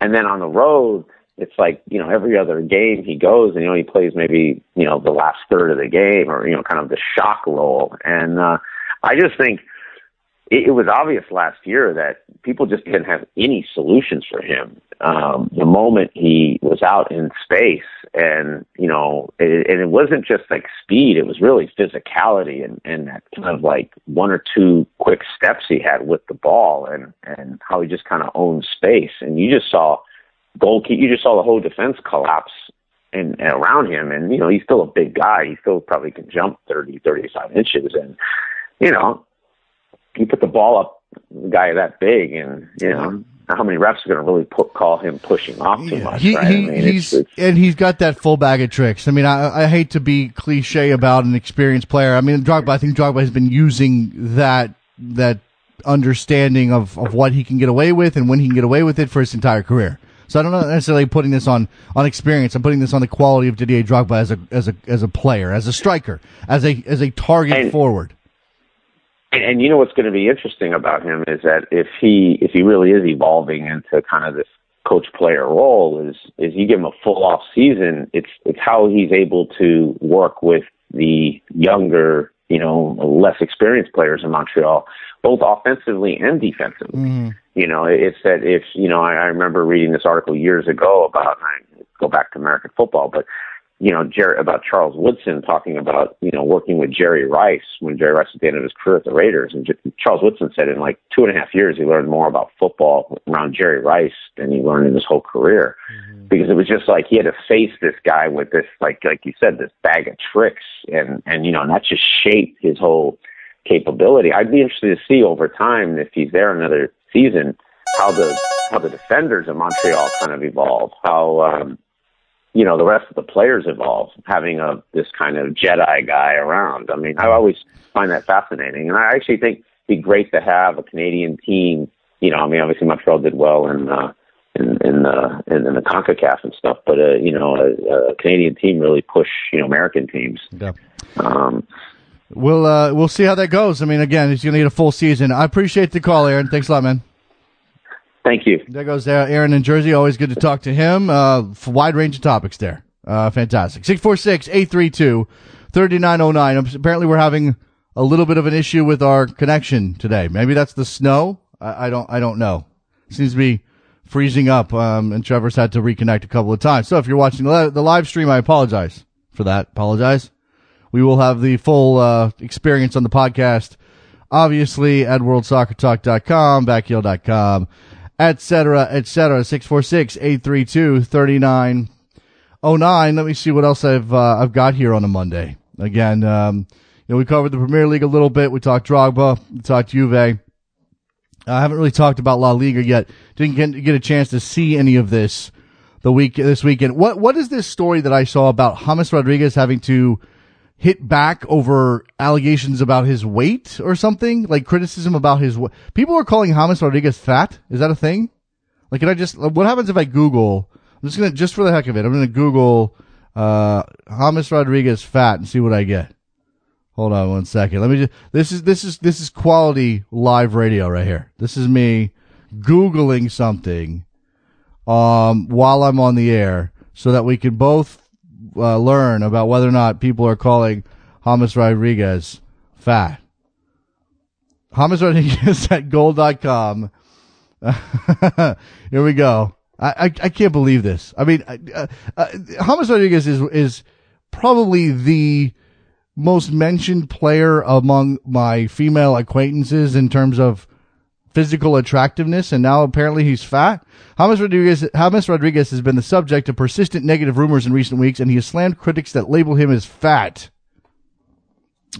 And then on the road, it's like, you know, every other game he goes and, you know, he plays maybe, you know, the last third of the game or, you know, kind of the shock role. And, uh, I just think it, it was obvious last year that people just didn't have any solutions for him. Um, the moment he was out in space and, you know, it, and it wasn't just like speed, it was really physicality and, and that kind of like one or two quick steps he had with the ball and, and how he just kind of owned space. And you just saw goalkeeper, you just saw the whole defense collapse and, and around him. And, you know, he's still a big guy. He still probably can jump 30, 35 inches. And, you know, you put the ball up a guy that big and, you know, how many reps are going to really put, call him pushing off too much, He, right? he, I mean, he's it's, it's, and he's got that full bag of tricks. I mean, I, I hate to be cliche about an experienced player. I mean, Drogba. I think Drogba has been using that that understanding of, of what he can get away with and when he can get away with it for his entire career. So I don't know necessarily putting this on on experience. I'm putting this on the quality of Didier Drogba as a as a as a player, as a striker, as a as a target And- forward. And, and you know what's going to be interesting about him is that if he if he really is evolving into kind of this coach player role is is you give him a full off season it's it's how he's able to work with the younger you know less experienced players in Montreal both offensively and defensively mm-hmm. You know it's that if you know I, I remember reading this article years ago about I go back to American football but you know, Jerry, about Charles Woodson talking about, you know, working with Jerry Rice when Jerry Rice was at the end of his career at the Raiders. And J- Charles Woodson said in like two and a half years, he learned more about football around Jerry Rice than he learned in his whole career. Mm-hmm. Because it was just like he had to face this guy with this, like, like you said, this bag of tricks and, and, you know, and that just shaped his whole capability. I'd be interested to see over time if he's there another season, how the, how the defenders of Montreal kind of evolved, how, um, you know, the rest of the players evolved, having a this kind of Jedi guy around. I mean, I always find that fascinating, and I actually think it'd be great to have a Canadian team. You know, I mean, obviously Montreal did well in uh, in in the in, in the Concacaf and stuff, but uh, you know, a, a Canadian team really push you know American teams. Yeah. Um, We'll uh, we'll see how that goes. I mean, again, he's going to get a full season. I appreciate the call, Aaron. Thanks a lot, man. Thank you. There goes Aaron in Jersey. Always good to talk to him. Uh, wide range of topics there. Uh, fantastic. 646 832 3909. Apparently, we're having a little bit of an issue with our connection today. Maybe that's the snow. I, I don't, I don't know. seems to be freezing up. Um, and Trevor's had to reconnect a couple of times. So if you're watching the, the live stream, I apologize for that. Apologize. We will have the full, uh, experience on the podcast. Obviously at worldsoccertalk.com, backheel.com, et cetera, et cetera. 646-832-3909. Let me see what else I've, uh, I've got here on a Monday. Again, um, you know, we covered the Premier League a little bit. We talked Drogba. We talked Juve. I haven't really talked about La Liga yet. Didn't get, get a chance to see any of this the week, this weekend. What, what is this story that I saw about James Rodriguez having to hit back over allegations about his weight or something? Like criticism about his, people are calling James Rodriguez fat. Is that a thing? Like, can I just, what happens if I Google, I'm just gonna, just for the heck of it, I'm gonna Google, uh, James Rodriguez fat and see what I get. Hold on one second. Let me just, this is, this is, this is quality live radio right here. This is me Googling something, um, while I'm on the air so that we can both, uh, learn about whether or not people are calling James Rodriguez fat. James Rodriguez at goal.com. (laughs) Here we go. I, I, I, can't believe this. I mean, uh, uh, Rodriguez is, is probably the, most mentioned player among my female acquaintances in terms of physical attractiveness, and now apparently he's fat. James Rodriguez, James Rodriguez has been the subject of persistent negative rumors in recent weeks, and he has slammed critics that label him as fat.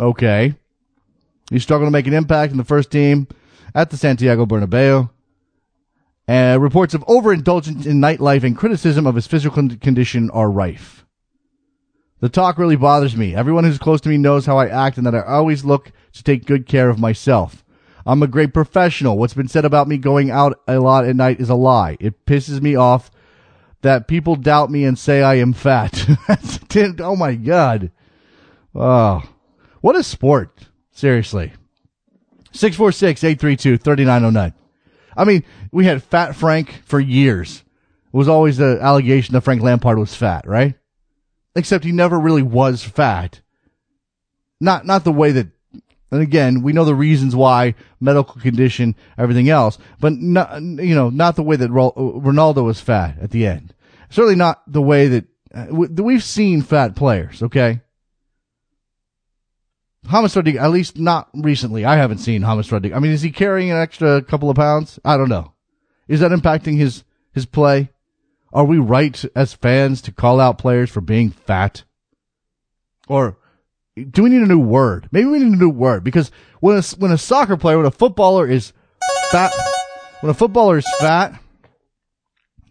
Okay. He's struggling to make an impact in the first team at the Santiago Bernabeu. Uh, reports of overindulgence in nightlife and criticism of his physical condition are rife. The talk really bothers me. Everyone who's close to me knows how I act and that I always look to take good care of myself. I'm a great professional. What's been said about me going out a lot at night is a lie. It pisses me off that people doubt me and say I am fat. (laughs) oh my God. Oh, what a sport. Seriously. 646-832-3909. I mean, we had Fat Frank for years. It was always the allegation that Frank Lampard was fat, right? except he never really was fat. Not, not the way that, and again, we know the reasons why, medical condition, everything else, but not, you know, not the way that Ronaldo was fat at the end. Certainly not the way that, uh, we've seen fat players, okay? James Rodriguez, at least not recently. I haven't seen James Rodriguez. I mean, is he carrying an extra couple of pounds? I don't know. Is that impacting his, his play? Are we right as fans to call out players for being fat? Or do we need a new word? Maybe we need a new word because when a, when a soccer player, when a footballer is fat, when a footballer is fat,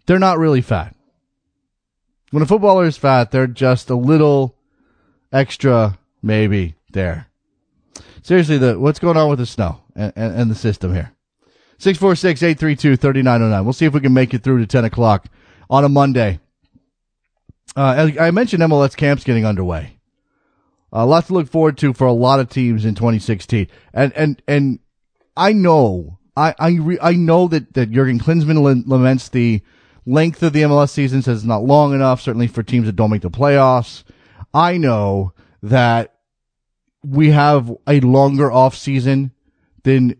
they're not really fat. When a footballer is fat, they're just a little extra, maybe there. Seriously, the what's going on with the snow and, and, and the system here? 646-832-3909. We'll see if we can make it through to 10 o'clock on a Monday. Uh, I mentioned MLS camps getting underway. A uh, lot to look forward to for a lot of teams in 2016. And, and, and I know, I, I, re, I know that, that Jurgen Klinsmann laments the length of the MLS season, says it's not long enough, certainly for teams that don't make the playoffs. I know that we have a longer off season than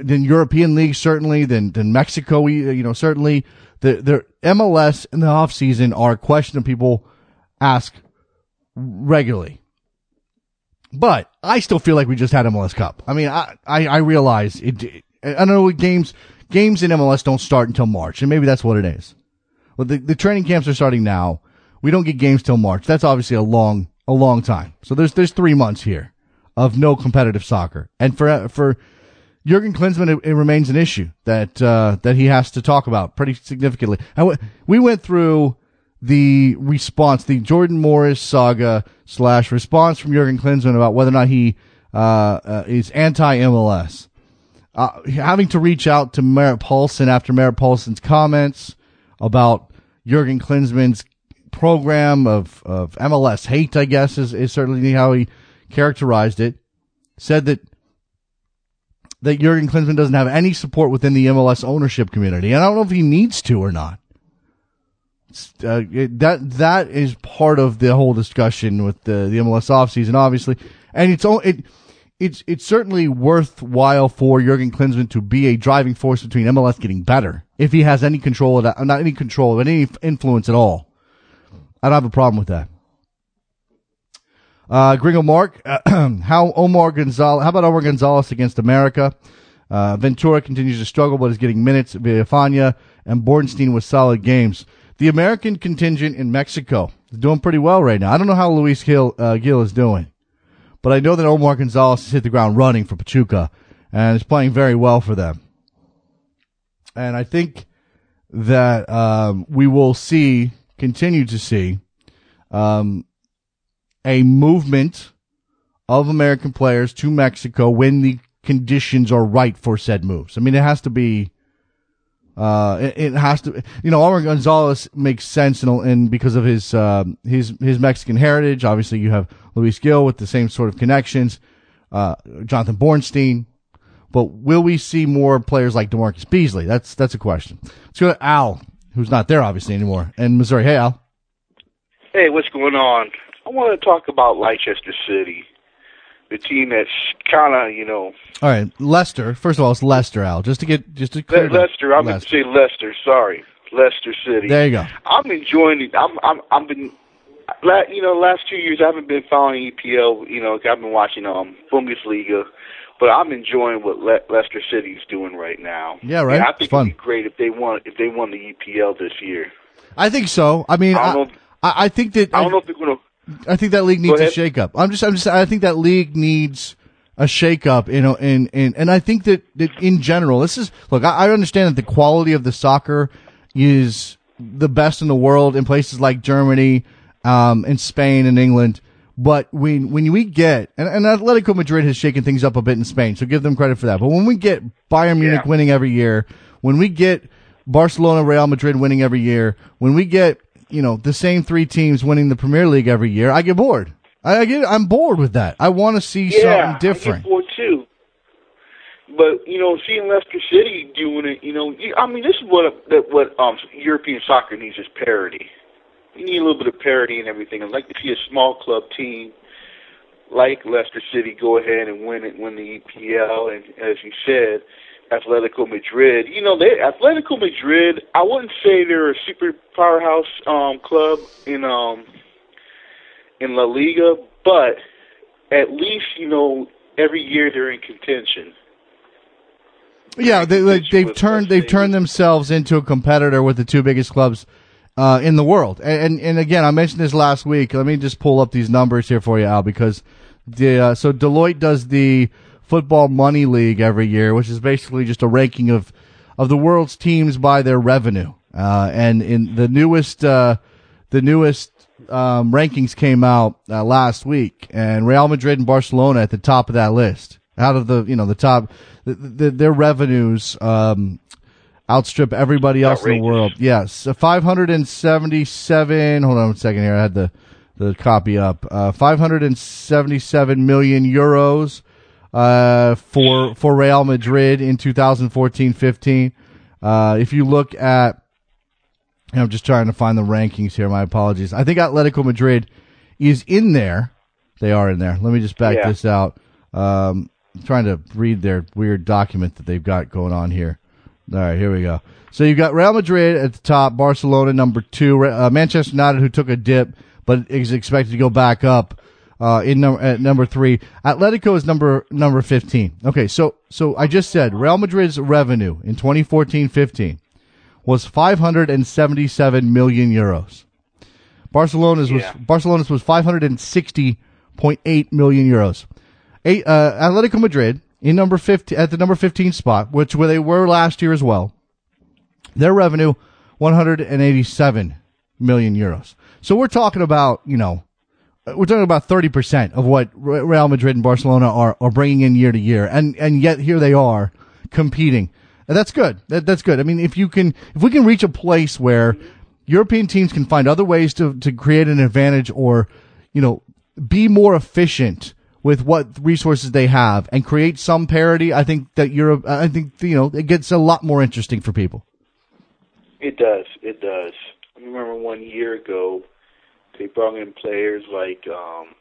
than European leagues, certainly than than Mexico, you know, certainly the the MLS in the off season are a question that people ask regularly. But I still feel like we just had MLS Cup. I mean, I I, I realize it, it. I know games games in MLS don't start until March, and maybe that's what it is. But the, the training camps are starting now. We don't get games till March. That's obviously a long a long time. So there's there's three months here of no competitive soccer, and for for Jurgen Klinsmann, it, it, remains an issue that uh, that he has to talk about pretty significantly. W- we went through the response, the Jordan Morris saga slash response from Jurgen Klinsmann about whether or not he uh, uh, is anti MLS. Uh, having to reach out to Merritt Paulson after Merritt Paulson's comments about Jurgen Klinsmann's program of, of MLS hate, I guess is, is certainly how he characterized it. Said that that Jurgen Klinsmann doesn't have any support within the MLS ownership community, and I don't know if he needs to or not. Uh, that that is part of the whole discussion with the the MLS offseason, obviously, and it's it it's it's certainly worthwhile for Jurgen Klinsmann to be a driving force between MLS getting better if he has any control of that, not any control, but any influence at all. I don't have a problem with that. Uh, Gringo Mark, (clears throat) how Omar Gonzalez, how about Omar Gonzalez against America? Uh, Ventura continues to struggle, but is getting minutes. Villafaña and Bornstein with solid games. The American contingent in Mexico is doing pretty well right now. I don't know how Luis Gil, uh, Gil is doing, but I know that Omar Gonzalez has hit the ground running for Pachuca and is playing very well for them. And I think that um, we will see, continue to see, um, a movement of American players to Mexico when the conditions are right for said moves. I mean, it has to be uh, it, it, has to, you know, Omar Gonzalez makes sense and in, because of his, uh, his, his Mexican heritage. Obviously, you have Luis Gil with the same sort of connections, uh, Jonathan Bornstein. But will we see more players like DaMarcus Beasley? That's, that's a question. Let's go to Al, who's not there obviously anymore, in Missouri. Hey, Al. Hey, what's going on? I want to talk about Leicester City the team that's kind of you know. All right, Leicester. First of all, it's Leicester, Al. Just to get just to clear Le- Leicester. I'm going to say Leicester. Sorry, Leicester City. There you go. I'm enjoying it. I'm I'm I've been. You know, last two years I haven't been following EPL. You know, I've been watching um Bundesliga, but I'm enjoying what Le- Leicester City's doing right now. Yeah, right. I think it's fun. it'd be great if they won if they won the EPL this year. I think so. I mean, I, I, I, I think that I don't know if they're going to I think that league needs a shakeup. I'm just, I'm just, I think that league needs a shakeup. You know, and and and I think that, that in general, this is look. I, I understand that the quality of the soccer is the best in the world in places like Germany, um, and Spain and England. But when when we get and, and Atletico Madrid has shaken things up a bit in Spain, so give them credit for that. But when we get Bayern Munich Yeah. winning every year, when we get Barcelona, Real Madrid winning every year, when we get you know the same three teams winning the Premier League every year, I get bored. I, I get I'm bored with that. I want to see yeah, something different. I get bored too. But you know, seeing Leicester City doing it, you know, I mean, this is what that what um European soccer needs is parity. You need a little bit of parity and everything. I'd like to see a small club team like Leicester City go ahead and win it, win the EPL, and as you said, Atletico Madrid. You know, they Atletico Madrid. I wouldn't say they're a super powerhouse um club in um in La Liga, but at least you know every year they're in contention. Yeah, they, like, they've turned they've turned themselves into a competitor with the two biggest clubs uh, in the world. And, and and again, I mentioned this last week. Let me just pull up these numbers here for you, Al, because the uh, so Deloitte does the Football Money League every year, which is basically just a ranking of of the world's teams by their revenue. Uh, and in the newest uh, the newest um, rankings came out uh, last week, and Real Madrid and Barcelona at the top of that list. Out of the you know the top, the, the, their revenues um, outstrip everybody else in the world. Yes, five hundred and seventy-seven. Hold on a second here. I had the the copy up. Uh, five hundred and seventy-seven million euros uh, for for Real Madrid in 2014-15. Uh, if you look at I'm just trying to find the rankings here. My apologies. I think Atletico Madrid is in there. They are in there. Let me just back Yeah. this out. Um, I'm trying to read their weird document that they've got going on here. All right, here we go. So you've got Real Madrid at the top, Barcelona number two, uh, Manchester United who took a dip but is expected to go back up uh, in num- at number three. Atletico is number number fifteen. Okay, so so I just said Real Madrid's revenue in 2014-15 was 577 million euros. Barcelona's Yeah. was Barcelona's was 560.8 million euros. Eight, uh, Atletico Madrid in number 50 at the number 15 spot, which where they were last year as well. Their revenue 187 million euros. So we're talking about, you know, we're talking about 30% of what Real Madrid and Barcelona are, are bringing in year to year. And, and yet here they are competing. And that's good. That, that's good. I mean, if you can, if we can reach a place where European teams can find other ways to, to create an advantage or, you know, be more efficient with what resources they have and create some parity, I think that you're, I think, you know, it gets a lot more interesting for people. It does. It does. I remember one year ago, they brought in players like um,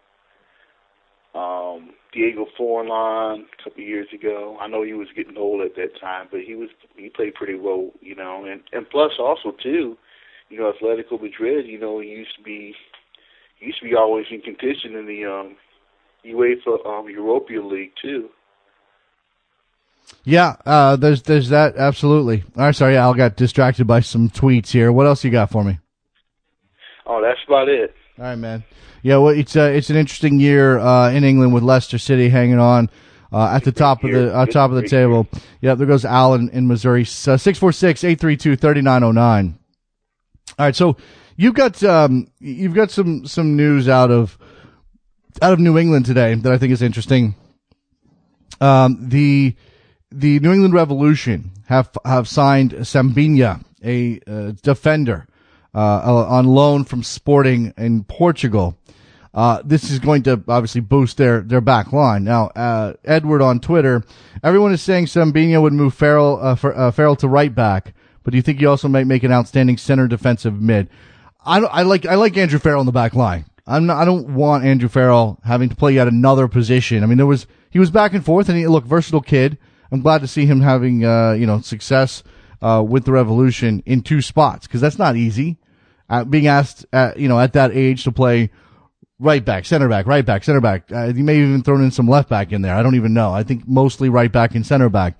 um, Diego Forlan a couple of years ago. I know he was getting old at that time, but he was he played pretty well, you know. And and plus also too, you know, Atletico Madrid, you know, he used to be used to be always in contention in the um, UEFA um, Europa League too. Yeah, uh, there's there's that absolutely. All right, sorry, Al got distracted by some tweets here. What else you got for me? Oh, about it. All right, man. Yeah, well, it's uh, it's an interesting year uh, in England with Leicester City hanging on uh, at the top of the uh, top of the table. Yeah, there goes Allen in Missouri. Uh, six four six eight three two thirty nine zero nine. All right, so you've got um, you've got some some news out of out of New England today that I think is interesting. Um, the the New England Revolution have have signed Sambinha, a uh, defender, uh, on loan from Sporting in Portugal. Uh, this is going to obviously boost their, their back line. Now, uh, Edward on Twitter, everyone is saying Sambinha would move Farrell, uh, for, uh, Farrell to right back, but do you think he also might make an outstanding center defensive mid? I, I like, I like Andrew Farrell in the back line. I'm not, I don't want Andrew Farrell having to play yet another position. I mean, there was, he was back and forth and he, look, versatile kid. I'm glad to see him having, uh, you know, success, uh, with the Revolution in two spots, cause that's not easy. Being asked, at, you know, at that age to play right back, center back, right back, center back. Uh, you may have even thrown in some left back in there. I don't even know. I think mostly right back and center back.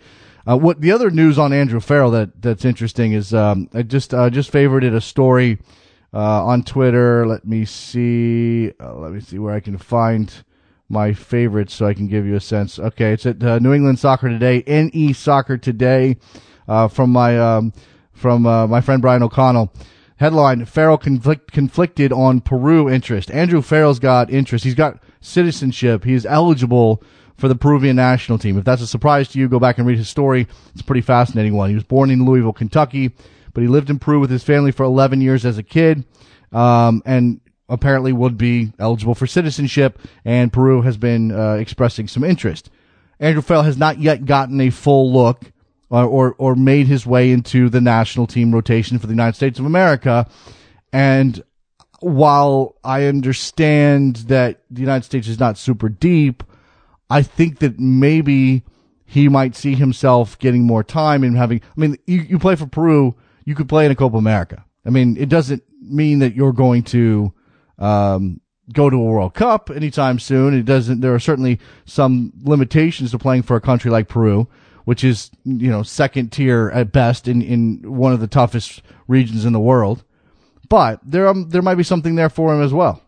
Uh, what the other news on Andrew Farrell that that's interesting is um, I just uh, just favorited a story uh, on Twitter. Let me see. Uh, let me see where I can find my favorites so I can give you a sense. Okay, it's at uh, New England Soccer Today, NE Soccer Today, from my um, from my friend Brian O'Connell. Headline: Farrell conflict, conflicted on Peru interest. Andrew Farrell's got interest. He's got citizenship. He's eligible for the Peruvian national team. If that's a surprise to you, go back and read his story. It's a pretty fascinating one. He was born in Louisville, Kentucky, but he lived in Peru with his family for 11 years as a kid, um, and apparently would be eligible for citizenship. And Peru has been uh, expressing some interest. Andrew Farrell has not yet gotten a full look or, or, or made his way into the national team rotation for the United States of America. And while I understand that the United States is not super deep, I think that maybe he might see himself getting more time and having, I mean, you, you play for Peru, you could play in a Copa America. I mean, it doesn't mean that you're going to, um, go to a World Cup anytime soon. It doesn't, there are certainly some limitations to playing for a country like Peru which is you know second tier at best in in one of the toughest regions in the world. But there um, there might be something there for him as well.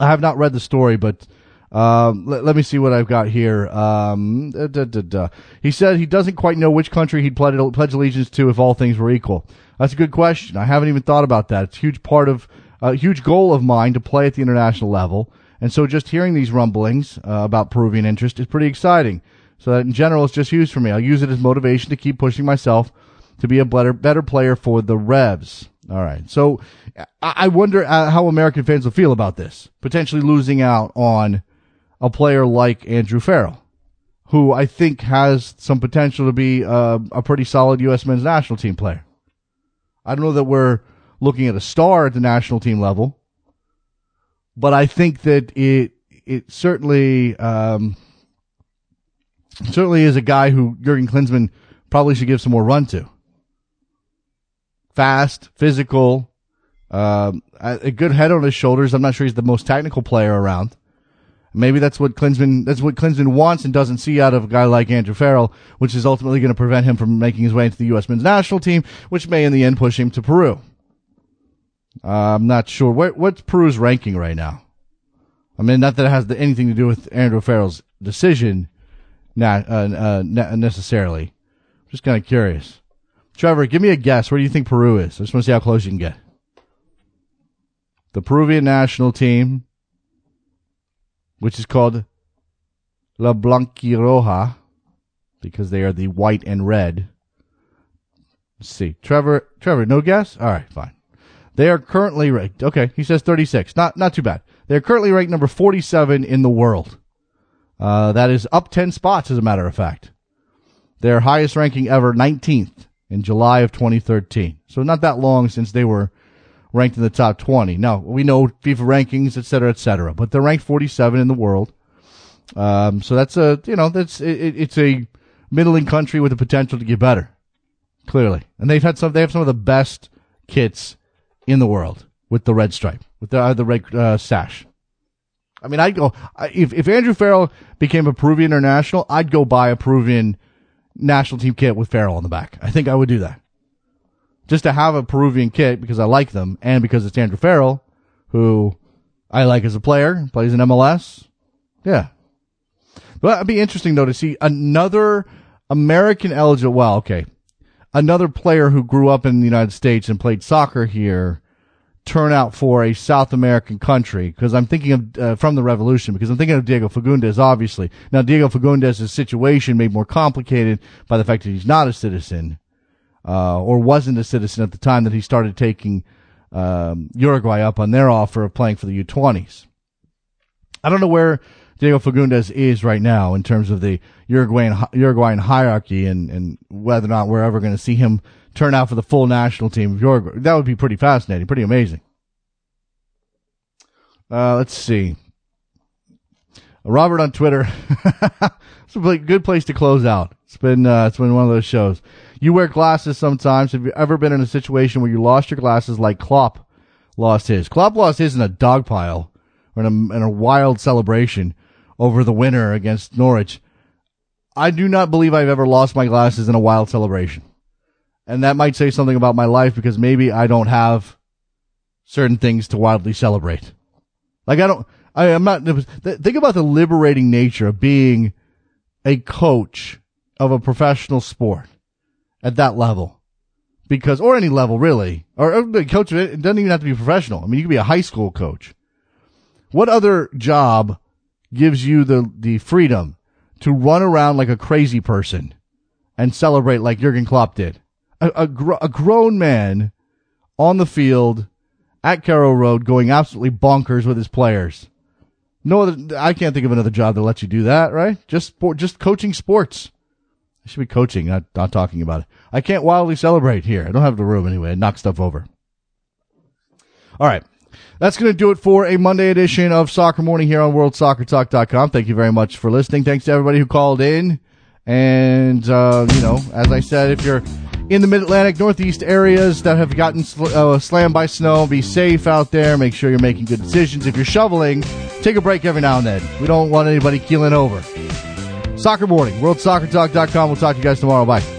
I have not read the story, but um, let, let, me see what I've got here. Um, da, da, da, he said he doesn't quite know which country he'd pledge, pledge allegiance to if all things were equal. That's a good question. I haven't even thought about that. It's a huge part of a huge goal of mine to play at the international level. And so just hearing these rumblings uh, about Peruvian interest is pretty exciting. So that in general, it's just used for me. I'll use it as motivation to keep pushing myself to be a better, better player for the Revs. All right. So I wonder uh, how American fans will feel about this, potentially losing out on a player like Andrew Farrell, who I think has some potential to be uh, a pretty solid U.S. men's national team player. I don't know that we're looking at a star at the national team level, but I think that it it certainly um, certainly is a guy who Jurgen Klinsmann probably should give some more run to. Fast, physical, um, a good head on his shoulders. I'm not sure he's the most technical player around. Maybe that's what Klinsmann, that's what Klinsmann wants and doesn't see out of a guy like Andrew Farrell, which is ultimately going to prevent him from making his way into the U.S. men's national team, which may in the end push him to Peru. Uh, I'm not sure. What, what's Peru's ranking right now? I mean, not that it has anything to do with Andrew Farrell's decision, not uh, uh, necessarily. Just kind of curious. Trevor, give me a guess. Where do you think Peru is? I just want to see how close you can get. The Peruvian national team, which is called La Blanquirroja, because they are the white and red. Let's see. Trevor, Trevor, no guess? All right, fine. They are currently ranked. Okay, he says 36. Not, not too bad. They're currently ranked number 47 in the world. Uh, that is up 10 spots, as a matter of fact. Their highest ranking ever, 19th in July of 2013. So not that long since they were ranked in the top 20. Now, we know FIFA rankings, et cetera, et cetera, but they're ranked 47 in the world. Um, so that's a, you know, that's, it, it's a middling country with the potential to get better. Clearly. And they've had some, they have some of the best kits in the world with the red stripe, with the, uh, the red, uh, sash. I mean, I'd go, if, if Andrew Farrell became a Peruvian international, I'd go buy a Peruvian national team kit with Farrell on the back. I think I would do that. Just to have a Peruvian kit because I like them and because it's Andrew Farrell, who I like as a player, plays in MLS. Yeah. But it'd be interesting though to see another American eligible, well, okay, another player who grew up in the United States and played soccer here turn out for a South American country because I'm thinking of uh, from the revolution because I'm thinking of Diego Fagundez obviously. Now Diego Fagundez's situation made more complicated by the fact that he's not a citizen uh, or wasn't a citizen at the time that he started taking um, Uruguay up on their offer of playing for the U20s. I don't know where Diego Fagundez is right now in terms of the Uruguayan Uruguayan hierarchy and and whether or not we're ever going to see him turn out for the full national team of Uruguay. That would be pretty fascinating, pretty amazing. Uh, let's see. Robert on Twitter. (laughs) it's a good place to close out. It's been uh, it's been one of those shows. You wear glasses sometimes. Have you ever been in a situation where you lost your glasses like Klopp lost his? Klopp lost his in a dog pile or in a, in a wild celebration over the winner against Norwich. I do not believe I've ever lost my glasses in a wild celebration. And that might say something about my life because maybe I don't have certain things to wildly celebrate. Like I don't, I, am not, think about the liberating nature of being a coach of a professional sport at that level. Because, or any level really, or, uh, or coach, it doesn't even have to be professional. I mean, you could be a high school coach. What other job gives you the, the freedom to run around like a crazy person and celebrate like Jurgen Klopp did? A, a, gr- a grown man on the field at Carrow Road going absolutely bonkers with his players. No other, I can't think of another job that lets you do that, right? Just sport, just coaching sports. I should be coaching, not, not talking about it. I can't wildly celebrate here. I don't have the room anyway. I knock stuff over. All right. That's going to do it for a Monday edition of Soccer Morning here on WorldSoccerTalk.com. Thank you very much for listening. Thanks to everybody who called in. And, uh, you know, as I said, if you're in the Mid Atlantic Northeast areas that have gotten sl- uh, slammed by snow. Be safe out there. Make sure you're making good decisions. If you're shoveling, take a break every now and then. We don't want anybody keeling over. Soccer Morning, WorldSoccerTalk.com. We'll talk to you guys tomorrow. Bye.